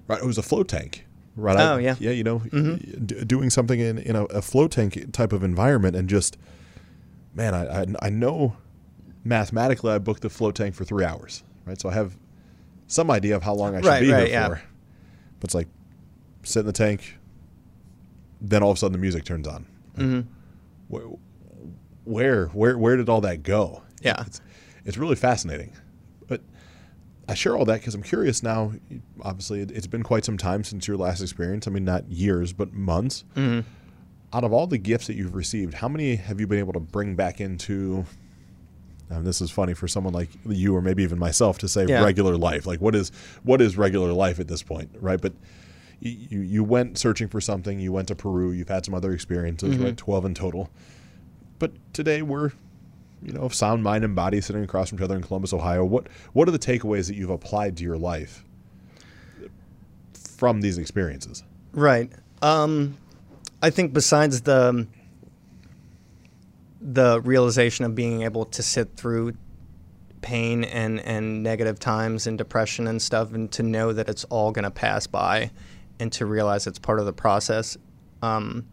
right, it was a float tank. Right. I- Oh, yeah. Yeah, you know, Mhm. d- doing something in in a, a float tank type of environment, and just man, I, I I know mathematically I booked the float tank for three hours, right? So I have some idea of how long I should Right, be right, here yeah. for. But it's like sit in the tank, then all of a sudden the music turns on. hmm Where, where, where, where did all that go? Yeah. It's, it's really fascinating. But I share all that because I'm curious now. Obviously, it, it's been quite some time since your last experience. I mean, not years, but months. hmm Out of all the gifts that you've received, how many have you been able to bring back into? And this is funny for someone like you, or maybe even myself, to say Yeah. regular life. Like, what is what is regular life at this point, right? But you you went searching for something. You went to Peru. You've had some other experiences, Mhm. right? Twelve in total. But today we're, you know, of sound mind and body, sitting across from each other in Columbus, Ohio. What what are the takeaways that you've applied to your life from these experiences? Right. Um, I think besides the the realization of being able to sit through pain and and negative times and depression and stuff, and to know that it's all going to pass by, and to realize it's part of the process. Um,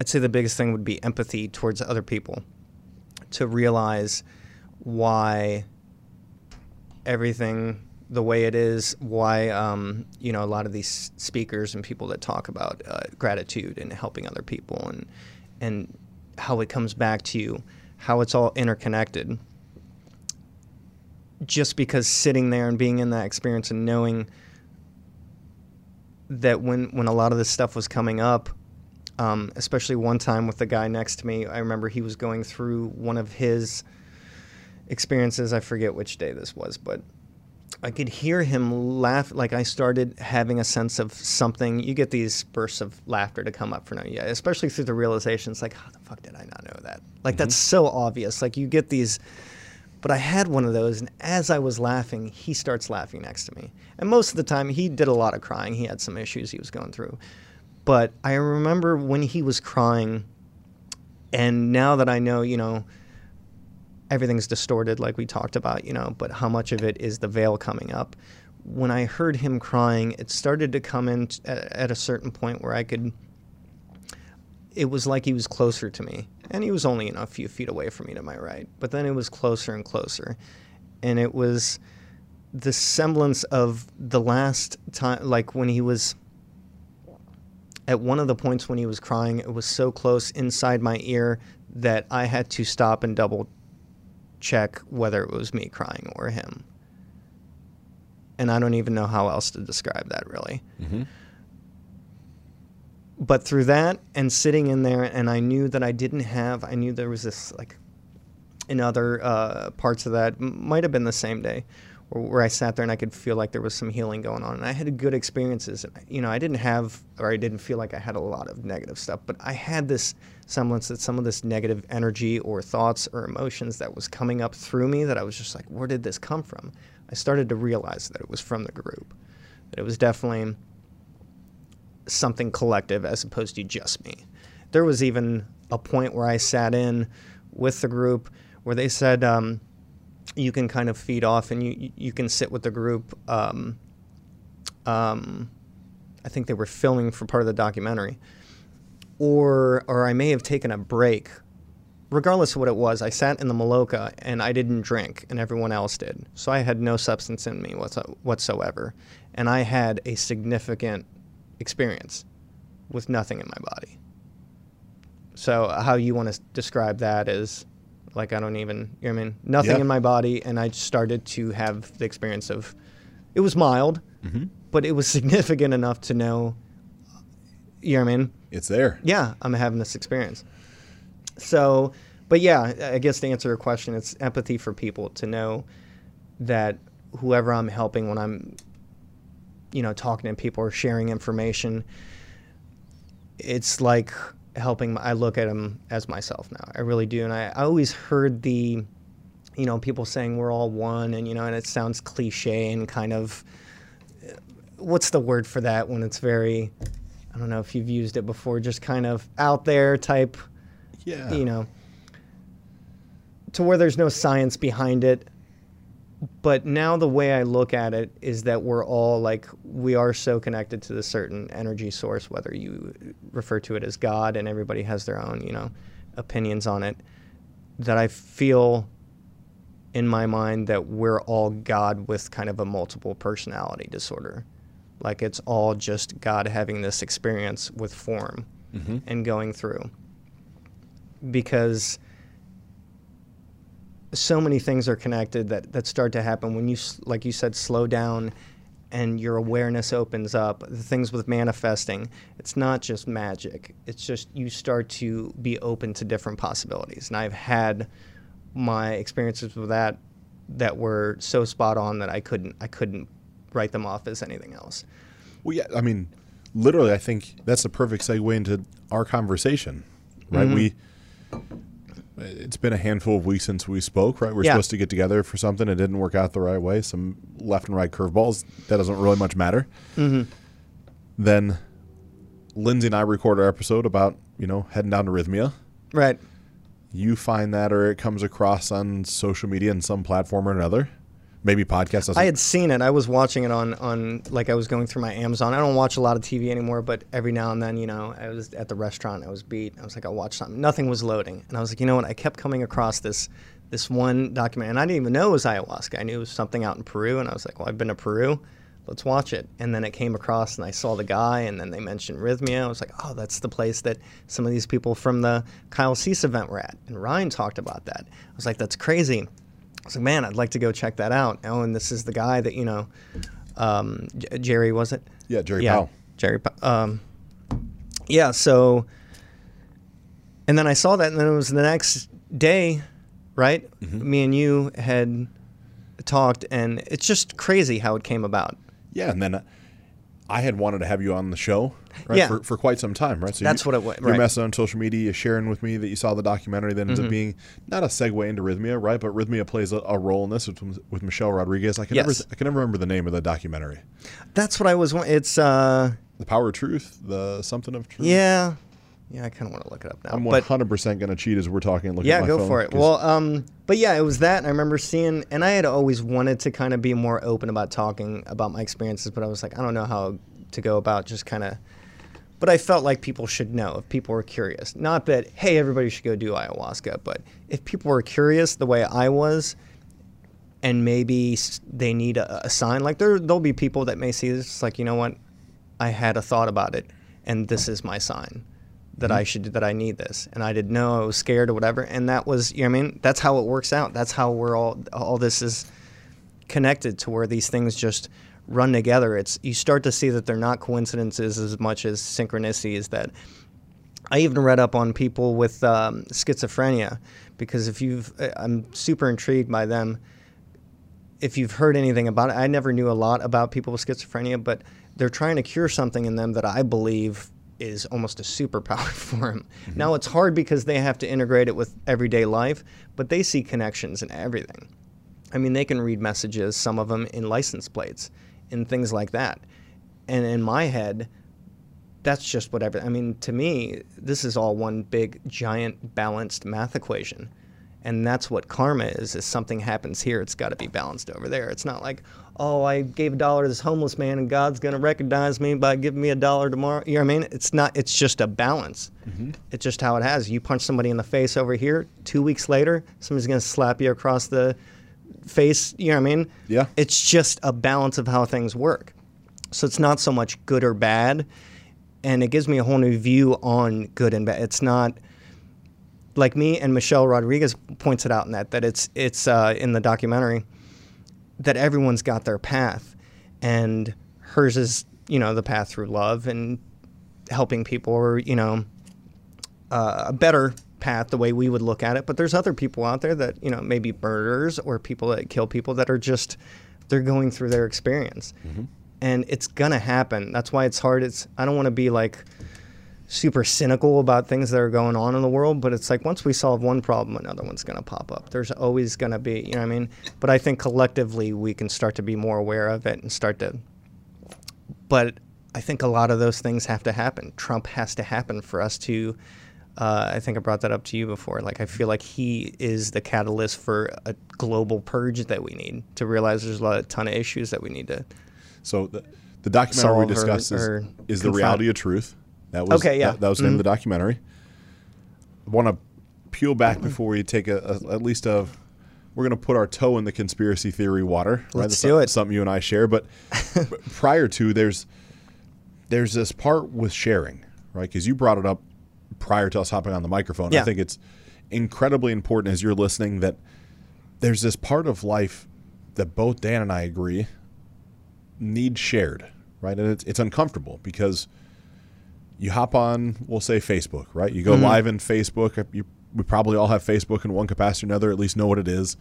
I'd say the biggest thing would be empathy towards other people. To realize why everything the way it is, why um, you know a lot of these speakers and people that talk about uh, gratitude and helping other people and and how it comes back to you, how it's all interconnected. Just because sitting there and being in that experience and knowing that when when a lot of this stuff was coming up, um, especially one time with the guy next to me, I remember he was going through one of his experiences. I forget which day this was, but I could hear him laugh. Like I started having a sense of something. You get these bursts of laughter to come up for no, yeah, especially through the realizations. Like, how the fuck did I not know that? Like that's mm-hmm. so obvious. Like you get these. But I had one of those, and as I was laughing, he starts laughing next to me. And most of the time, he did a lot of crying. He had some issues he was going through. But I remember when he was crying, and now that I know, you know, everything's distorted like we talked about, you know, but how much of it is the veil coming up? When I heard him crying, it started to come in t- at a certain point where I could it was like he was closer to me. And he was only you know, a few feet away from me to my right. But then it was closer and closer. And it was the semblance of the last time like when he was at one of the points when he was crying, it was so close inside my ear that I had to stop and double check whether it was me crying or him. And I don't even know how else to describe that really. Mm-hmm. But through that and sitting in there, and I knew that I didn't have, I knew there was this, like, in other uh, parts of that, might have been the same day, where, I sat there and I could feel like there was some healing going on. And I had good experiences. You know, I didn't have, or I didn't feel like I had a lot of negative stuff, but I had this semblance that some of this negative energy or thoughts or emotions that was coming up through me that I was just like, where did this come from? I started to realize that it was from the group, that it was definitely something collective as opposed to just me. There was even a point where I sat in with the group where they said um, you can kind of feed off and you you can sit with the group. Um, um, I think they were filming for part of the documentary, or or I may have taken a break. Regardless of what it was, I sat in the Maloca and I didn't drink, and everyone else did. So I had no substance in me whatso- whatsoever, and I had a significant experience with nothing in my body. So how you want to describe that is like I don't even you know what I mean nothing in my body and I started to have the experience of it was mild Mm-hmm. but it was *laughs* significant enough to know you know what I mean It's there. yeah I'm having this experience so but yeah I guess to answer your question it's empathy for people to know that whoever I'm helping when I'm you know talking to people or sharing information it's like helping. I look at him as myself now. I really do, and I, I always heard the, you know, people saying we're all one, and you know, and it sounds cliche and kind of, uh, what's the word for that when it's very, I don't know if you've used it before, just kind of out there type, Yeah. you know, to where there's no science behind it. But now the way I look at it is that we're all like we are so connected to this certain energy source, whether you refer to it as God, and everybody has their own, you know, opinions on it. That I feel in my mind that we're all God with kind of a multiple personality disorder. Like it's all just God having this experience with form Mhm. and going through. Because so many things are connected that, that start to happen when you, like you said, slow down and your awareness opens up. The things with manifesting, it's not just magic. It's just you start to be open to different possibilities. And I've had my experiences with that that were so spot on that I couldn't I couldn't write them off as anything else. Well, yeah. I mean, literally, I think that's the perfect segue into our conversation, right? Mhm. We. It's been a handful of weeks since we spoke, right? We're Yeah. supposed to get together for something. It didn't work out the right way. Some left and right curveballs. That doesn't really much matter. Mm-hmm. Then Lindsay and I record our episode about, you know, heading down to Rythmia. Right. You find that or it comes across on social media in some platform or another. Maybe podcast. doesn't- I had seen it. I was watching it on on like I was going through my Amazon. I don't watch a lot of TV anymore, but every now and then, you know, I was at the restaurant. I was beat. I was like, I'll watch something. Nothing was loading, and I was like, you know what? I kept coming across this this one document, and I didn't even know it was ayahuasca. I knew it was something out in Peru, and I was like, well, I've been to Peru. Let's watch it. And then it came across, and I saw the guy, and then they mentioned Rythmia. I was like, oh, that's the place that some of these people from the Kyle Cease event were at. And Ryan talked about that. I was like, that's crazy. I was like, man, I'd like to go check that out. Oh, and this is the guy that you know, um, J- Jerry was it? yeah, Jerry yeah, Powell. Jerry. Um, yeah. So, and then I saw that, and then it was the next day, right? Mm-hmm. Me and you had talked, and it's just crazy how it came about. Yeah, and then uh, I had wanted to have you on the show, right? Yeah. For, for quite some time, right? So That's you, what it wa- You're right. messing on social media, you're sharing with me that you saw the documentary that ends Mm-hmm. up being not a segue into Rythmia, right? But Rythmia plays a, a role in this with, with Michelle Rodriguez. I can Yes. never I can never remember the name of the documentary. That's what I was. wa- It's uh, The Power of Truth, the something of truth. yeah, yeah. I kind of want to look it up now. I'm 100 percent going to cheat as we're talking. And look yeah, at my go phone, for it. Well, um, but yeah, it was that. And I remember seeing, and I had always wanted to kind of be more open about talking about my experiences, but I was like, I don't know how to go about just kind of. But I felt like people should know if people were curious. Not that, hey, everybody should go do ayahuasca, but if people were curious the way I was, and maybe they need a, a sign, like there, there'll be people that may see this, like, you know what, I had a thought about it, and this is my sign that I should that I need this, and I didn't know I was scared or whatever, and that was you know I mean that's how it works out. That's how we're all all this is connected to where these things just run together. It's you start to see that they're not coincidences as much as synchronicities. That I even read up on people with um, schizophrenia because if you've I'm super intrigued by them if you've heard anything about it, I never knew a lot about people with schizophrenia, but they're trying to cure something in them that I believe is almost a superpower *laughs* for them. Mm-hmm. Now it's hard because they have to integrate it with everyday life, but they see connections in everything. I mean, they can read messages, some of them in license plates and things like that. And in my head, that's just whatever. I mean, to me, this is all one big, giant, balanced math equation. And that's what karma is, is something happens here, it's got to be balanced over there. It's not like, oh, I gave a dollar to this homeless man and God's going to recognize me by giving me a dollar tomorrow. You know what I mean? It's not, it's just a balance. It's just how it has. You punch somebody in the face over here, two weeks later, somebody's going to slap you across the face. You know what I mean? Yeah. It's just a balance of how things work. So it's not so much good or bad. And it gives me a whole new view on good and bad. It's not like me and Michelle Rodriguez points it out in that that it's it's uh, in the documentary that everyone's got their path, and hers is you know the path through love and helping people, or you know uh, a better path the way we would look at it. But there's other people out there that you know maybe murderers or people that kill people that are just they're going through their experience, and it's gonna happen. That's why it's hard. It's I don't want to be like super cynical about things that are going on in the world, but it's like once we solve one problem, another one's going to pop up. There's always going to be, you know what I mean? But I think collectively we can start to be more aware of it and start to. But I think a lot of those things have to happen. Trump has to happen for us to. Uh, I think I brought that up to you before. Like, I feel like he is the catalyst for a global purge that we need to realize there's a lot, a ton of issues that we need to. So the, the documentary we or- discussed is, or is the reality of truth. That was Okay, yeah. that, that was the name of the mm-hmm. documentary. I want to peel back before we take a, a at least a. We're going to put our toe in the conspiracy theory water. Right? Let's That's do some- it. Something you and I share, *laughs* but prior to there's there's this part with sharing, right? Because you brought it up prior to us hopping on the microphone. I think it's incredibly important as you're listening that there's this part of life that both Dan and I agree need shared, right? And it's, it's uncomfortable because you hop on, we'll say Facebook, right? You go Mm-hmm. live in Facebook. You, we probably all have Facebook in one capacity or another, at least know what it is.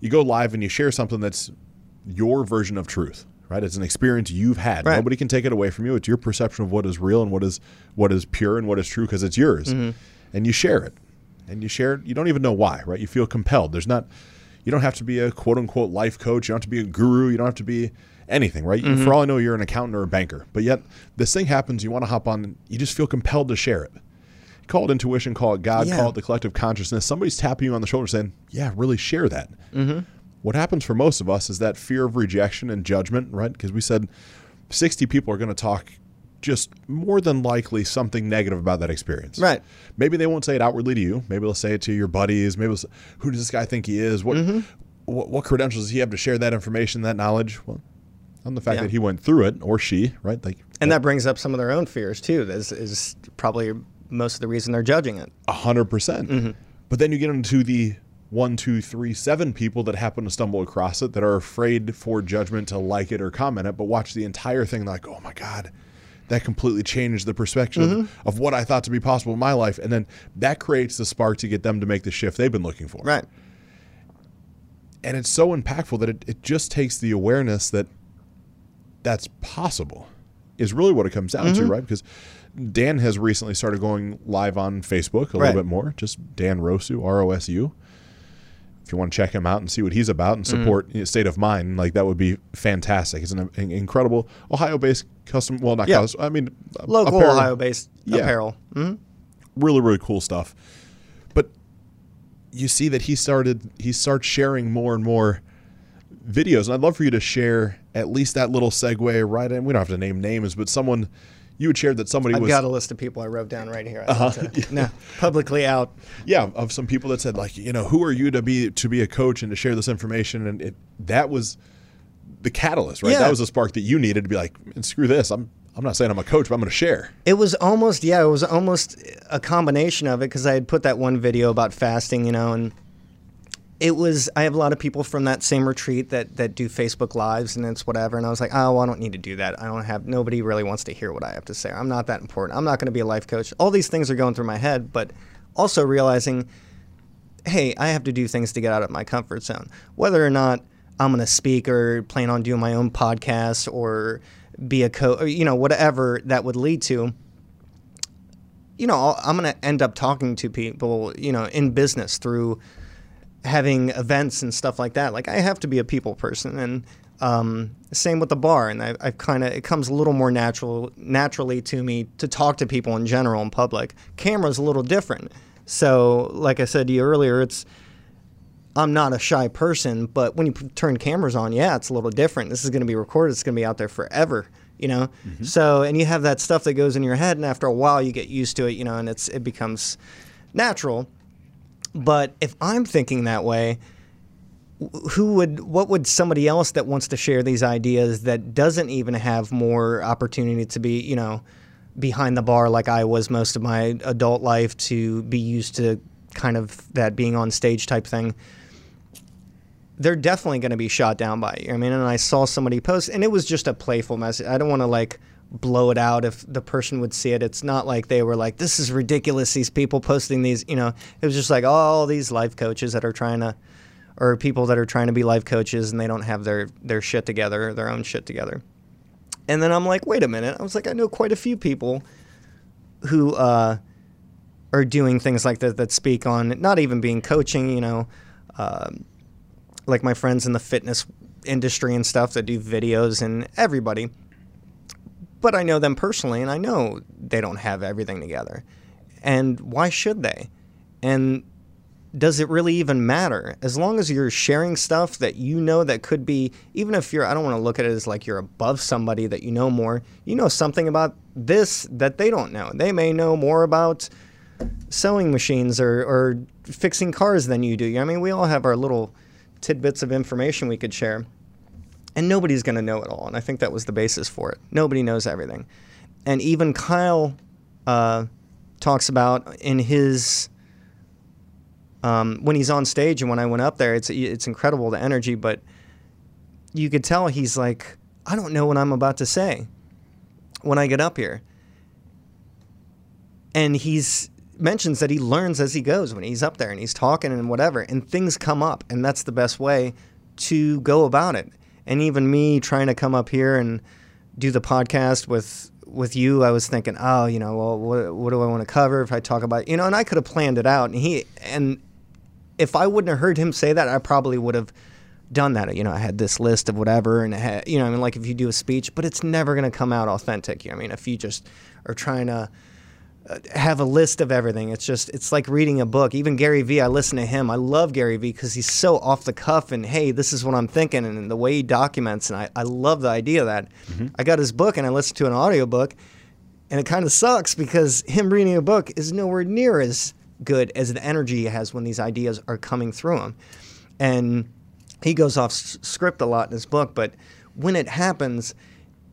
You go live and you share something that's your version of truth, right? It's an experience you've had. Right. Nobody can take it away from you. It's your perception of what is real and what is what is pure and what is true because it's yours. Mm-hmm. And you share it. And you share it. You don't even know why, right? You feel compelled. There's not you don't have to be a quote unquote life coach. You don't have to be a guru. You don't have to be anything, right? Mm-hmm. For all I know, you're an accountant or a banker. But yet this thing happens, you want to hop on, you just feel compelled to share it. Call it intuition, call it God, Yeah. call it the collective consciousness. Somebody's tapping you on the shoulder saying, Yeah, really share that. Mm-hmm. What happens for most of us is that fear of rejection and judgment, right? Because we said 60 people are going to talk just more than likely something negative about that experience. Right. Maybe they won't say it outwardly to you. Maybe they'll say it to your buddies. Maybe say, who does this guy think he is? What, Mm-hmm. what what credentials does he have to share that information, that knowledge? Well, on the fact Yeah. that he went through it or she, right? Like And that brings up some of their own fears too. That is, probably most of the reason they're judging it. a hundred percent. Mm-hmm. But then you get into the one, two, three, seven people that happen to stumble across it that are afraid for judgment to like it or comment it, but watch the entire thing like, oh my god, that completely changed the perspective Mm-hmm. of, of what I thought to be possible in my life, and then that creates the spark to get them to make the shift they've been looking for. Right. And it's so impactful that it, it just takes the awareness that that's possible is really what it comes down Mm-hmm. to, right? Because Dan has recently started going live on Facebook a Right. little bit more, just Dan Rosu, R O S U. If you want to check him out and see what he's about and Mm-hmm. support you State of Mine, like that would be fantastic. It's an, an incredible Ohio-based custom, well, not Yeah. custom, I mean, Local apparel. Ohio-based Yeah. apparel. hmm really really cool stuff but you see that he started he starts sharing more and more videos and i'd love for you to share at least that little segue right in we don't have to name names but someone you had shared that somebody I've was got a list of people I wrote down right here. Uh-huh. to- no, publicly out. yeah of some people that said like you know who are you to be to be a coach and to share this information and it that was the catalyst right Yeah. that was the spark that you needed to be like "Man, screw this i'm i'm not saying i'm a coach but i'm going to share It was almost yeah, it was almost a combination of it because I had put that one video about fasting, you know, and it was I have a lot of people from that same retreat that that do Facebook lives and it's whatever, and I was like, oh, well, I don't need to do that. I don't have nobody really wants to hear what I have to say. I'm not that important. I'm not going to be a life coach. All these things are going through my head, but also realizing, hey, I have to do things to get out of my comfort zone, whether or not I'm going to speak or plan on doing my own podcast or be a coach, you know, whatever that would lead to you know, I'm going to end up talking to people, you know, in business through having events and stuff like that. Like I have to be a people person, and um, same with the bar. And I, I've kind of it comes a little more natural naturally to me to talk to people in general in public. Camera's a little different. So, like I said to you earlier, it's I'm not a shy person, but when you turn cameras on, yeah, it's a little different. This is going to be recorded. It's going to be out there forever, you know. So, and you have that stuff that goes in your head, and after a while, you get used to it, you know, and it's it becomes natural. But if I'm thinking that way, who would what would somebody else that wants to share these ideas that doesn't even have more opportunity to be, you know, behind the bar like I was most of my adult life to be used to kind of that being on stage type thing they're definitely going to be shot down by you. I mean, and I saw somebody post, and it was just a playful message. I don't want to like blow it out if the person would see it. It's not like they were like, "This is ridiculous." These people posting these, you know, it was just like, all these life coaches that are trying to, or people that are trying to be life coaches and they don't have their their shit together, their own shit together. And then I'm like, wait a minute. I was like, I know quite a few people who uh, are doing things like that that speak on not even being coaching, you know, um like my friends in the fitness industry and stuff that do videos and everybody. But I know them personally and I know they don't have everything together. And why should they? And does it really even matter? As long as you're sharing stuff that you know that could be, even if you're, I don't want to look at it as like you're above somebody that you know more, you know something about this that they don't know. They may know more about sewing machines or, or fixing cars than you do. I mean, we all have our little tidbits of information we could share. And nobody's going to know it all. And I think that was the basis for it. Nobody knows everything. And even Kyle uh, talks about in his um, when he's on stage and when I went up there, it's it's incredible the energy, but you could tell he's like, I don't know what I'm about to say when I get up here. And he's mentions that he learns as he goes when he's up there and he's talking and whatever, and things come up, and that's the best way to go about it. And even me trying to come up here and do the podcast with with you, I was thinking, oh, you know, well, what, what do I want to cover if I talk about, you know, and I could have planned it out. And he and if I wouldn't have heard him say that, I probably would have done that. You know, I had this list of whatever, and had, you know, I mean, like if you do a speech, but it's never going to come out authentic. I mean, if you just are trying to have a list of everything, it's just it's like reading a book. Even Gary Vee, I listen to him. I love Gary Vee because he's so off the cuff, and hey, this is what I'm thinking, and the way he documents, and I, I love the idea of that. Mm-hmm. I got his book, and I listened to an audiobook, and it kind of sucks because him reading a book is nowhere near as good as the energy he has when these ideas are coming through him. And he goes off script a lot in his book, but when it happens,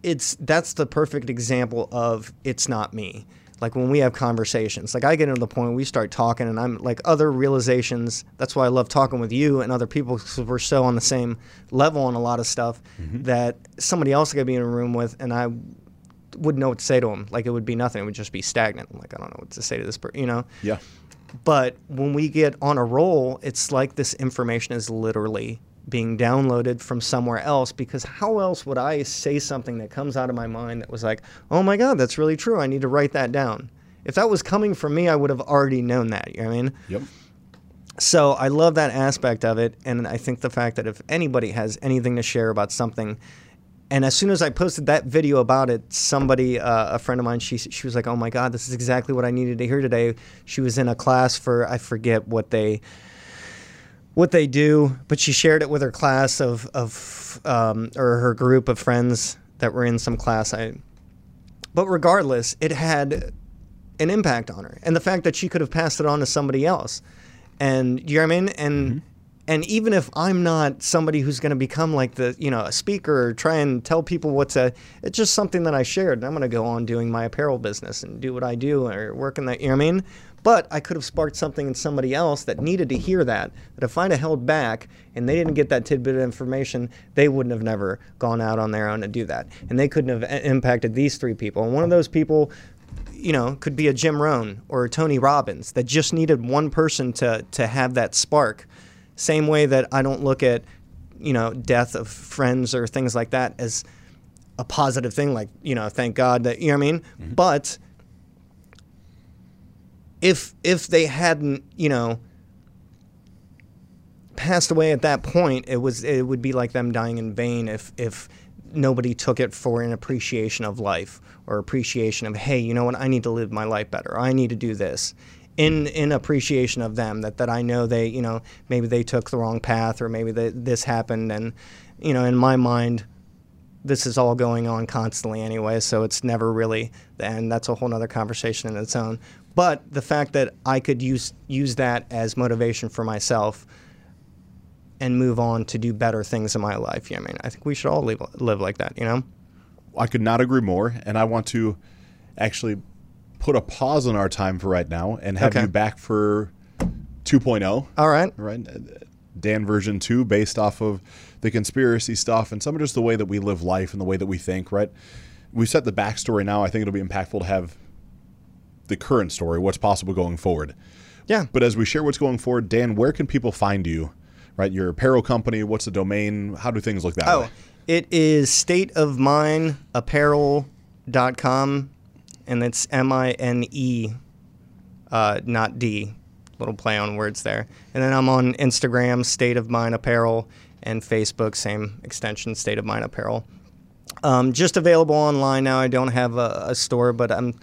it's that's the perfect example of it's not me. Like when we have conversations, like I get into the point we start talking, and I'm like other realizations. That's why I love talking with you and other people because we're so on the same level on a lot of stuff mm-hmm. that somebody else could be in a room with, and I wouldn't know what to say to them Like it would be nothing. It would just be stagnant. I'm like I don't know what to say to this person, you know? Yeah. But when we get on a roll, it's like this information is literally being downloaded from somewhere else because how else would I say something that comes out of my mind that was like, oh my God, that's really true. I need to write that down. If that was coming from me, I would have already known that. You know what I mean? Yep. So I love that aspect of it. And I think the fact that if anybody has anything to share about something, and as soon as I posted that video about it, somebody, uh, a friend of mine, she she was like, "Oh my God, this is exactly what I needed to hear today." She was in a class for I forget what they what they do, but she shared it with her class of of um, or her group of friends that were in some class. I, but regardless, it had an impact on her, and the fact that she could have passed it on to somebody else, and you know what I mean, and. Mm-hmm and even if I'm not somebody who's going to become like the, you know, a speaker or try and tell people what to, it's just something that I shared. And I'm going to go on doing my apparel business and do what I do or work in that, you know what I mean? But I could have sparked something in somebody else that needed to hear that. That if I'd have held back and they didn't get that tidbit of information, they wouldn't have never gone out on their own to do that. And they couldn't have impacted these three people. And one of those people you know, could be a Jim Rohn or a Tony Robbins that just needed one person to to have that spark same way that I don't look at, you know, death of friends or things like that as a positive thing. Like, you know, thank God that, you know what I mean? Mm-hmm. But if if they hadn't, you know, passed away at that point, it was it would be like them dying in vain if if nobody took it for an appreciation of life or appreciation of hey, you know what, I need to live my life better. I need to do this in in appreciation of them that that I know they you know maybe they took the wrong path or maybe they, this happened and you know in my mind this is all going on constantly anyway so it's never really and that's a whole other conversation in its own but the fact that I could use use that as motivation for myself and move on to do better things in my life. I mean, I think we should all live, live like that, you know? I could not agree more. And I want to actually put a pause on our time for right now and have okay. you back for 2.0. All right. Right. Dan version 2 based off of the conspiracy stuff and some of just the way that we live life and the way that we think, right? We've set the backstory now. I think it'll be impactful to have the current story, what's possible going forward. Yeah. But as we share what's going forward, Dan, where can people find you? Right? Your apparel company, what's the domain? How do things look that oh, way? It is stateofmineapparel.com and it's M I N E, uh, not D. Little play on words there. And then I'm on Instagram, State of Mine Apparel, and Facebook, same extension, State of Mine Apparel. Um, just available online now. I don't have a, a store, but I'm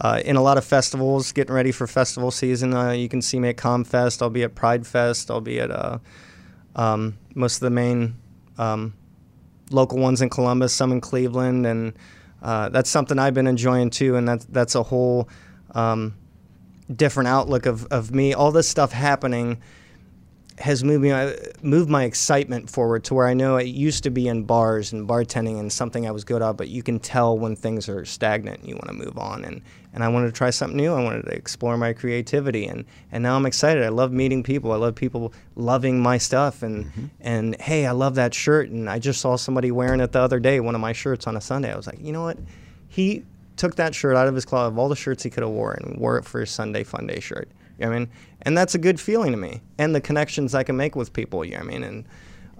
uh, in a lot of festivals, getting ready for festival season. Uh, you can see me at ComFest. I'll be at Pride Fest. I'll be at uh, um, most of the main um, local ones in Columbus, some in Cleveland, and uh, that's something I've been enjoying too. And that's that's a whole um, different outlook of, of me. All this stuff happening has moved me uh, moved my excitement forward to where I know it used to be in bars and bartending and something I was good at, but you can tell when things are stagnant and you want to move on and and I wanted to try something new. I wanted to explore my creativity and and now I'm excited. I love meeting people. I love people loving my stuff and mm-hmm. and hey, I love that shirt and I just saw somebody wearing it the other day, one of my shirts on a Sunday. I was like, "You know what? He took that shirt out of his closet of all the shirts he could have worn and wore it for his Sunday fun day shirt." You know I mean? And that's a good feeling to me. And the connections I can make with people, you know I mean? And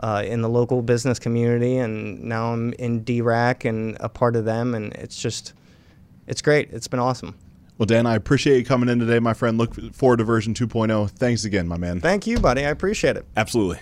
uh, in the local business community, and now I'm in DRAC and a part of them, and it's just, it's great. It's been awesome. Well, Dan, I appreciate you coming in today, my friend. Look forward to version 2.0. Thanks again, my man. Thank you, buddy. I appreciate it. Absolutely.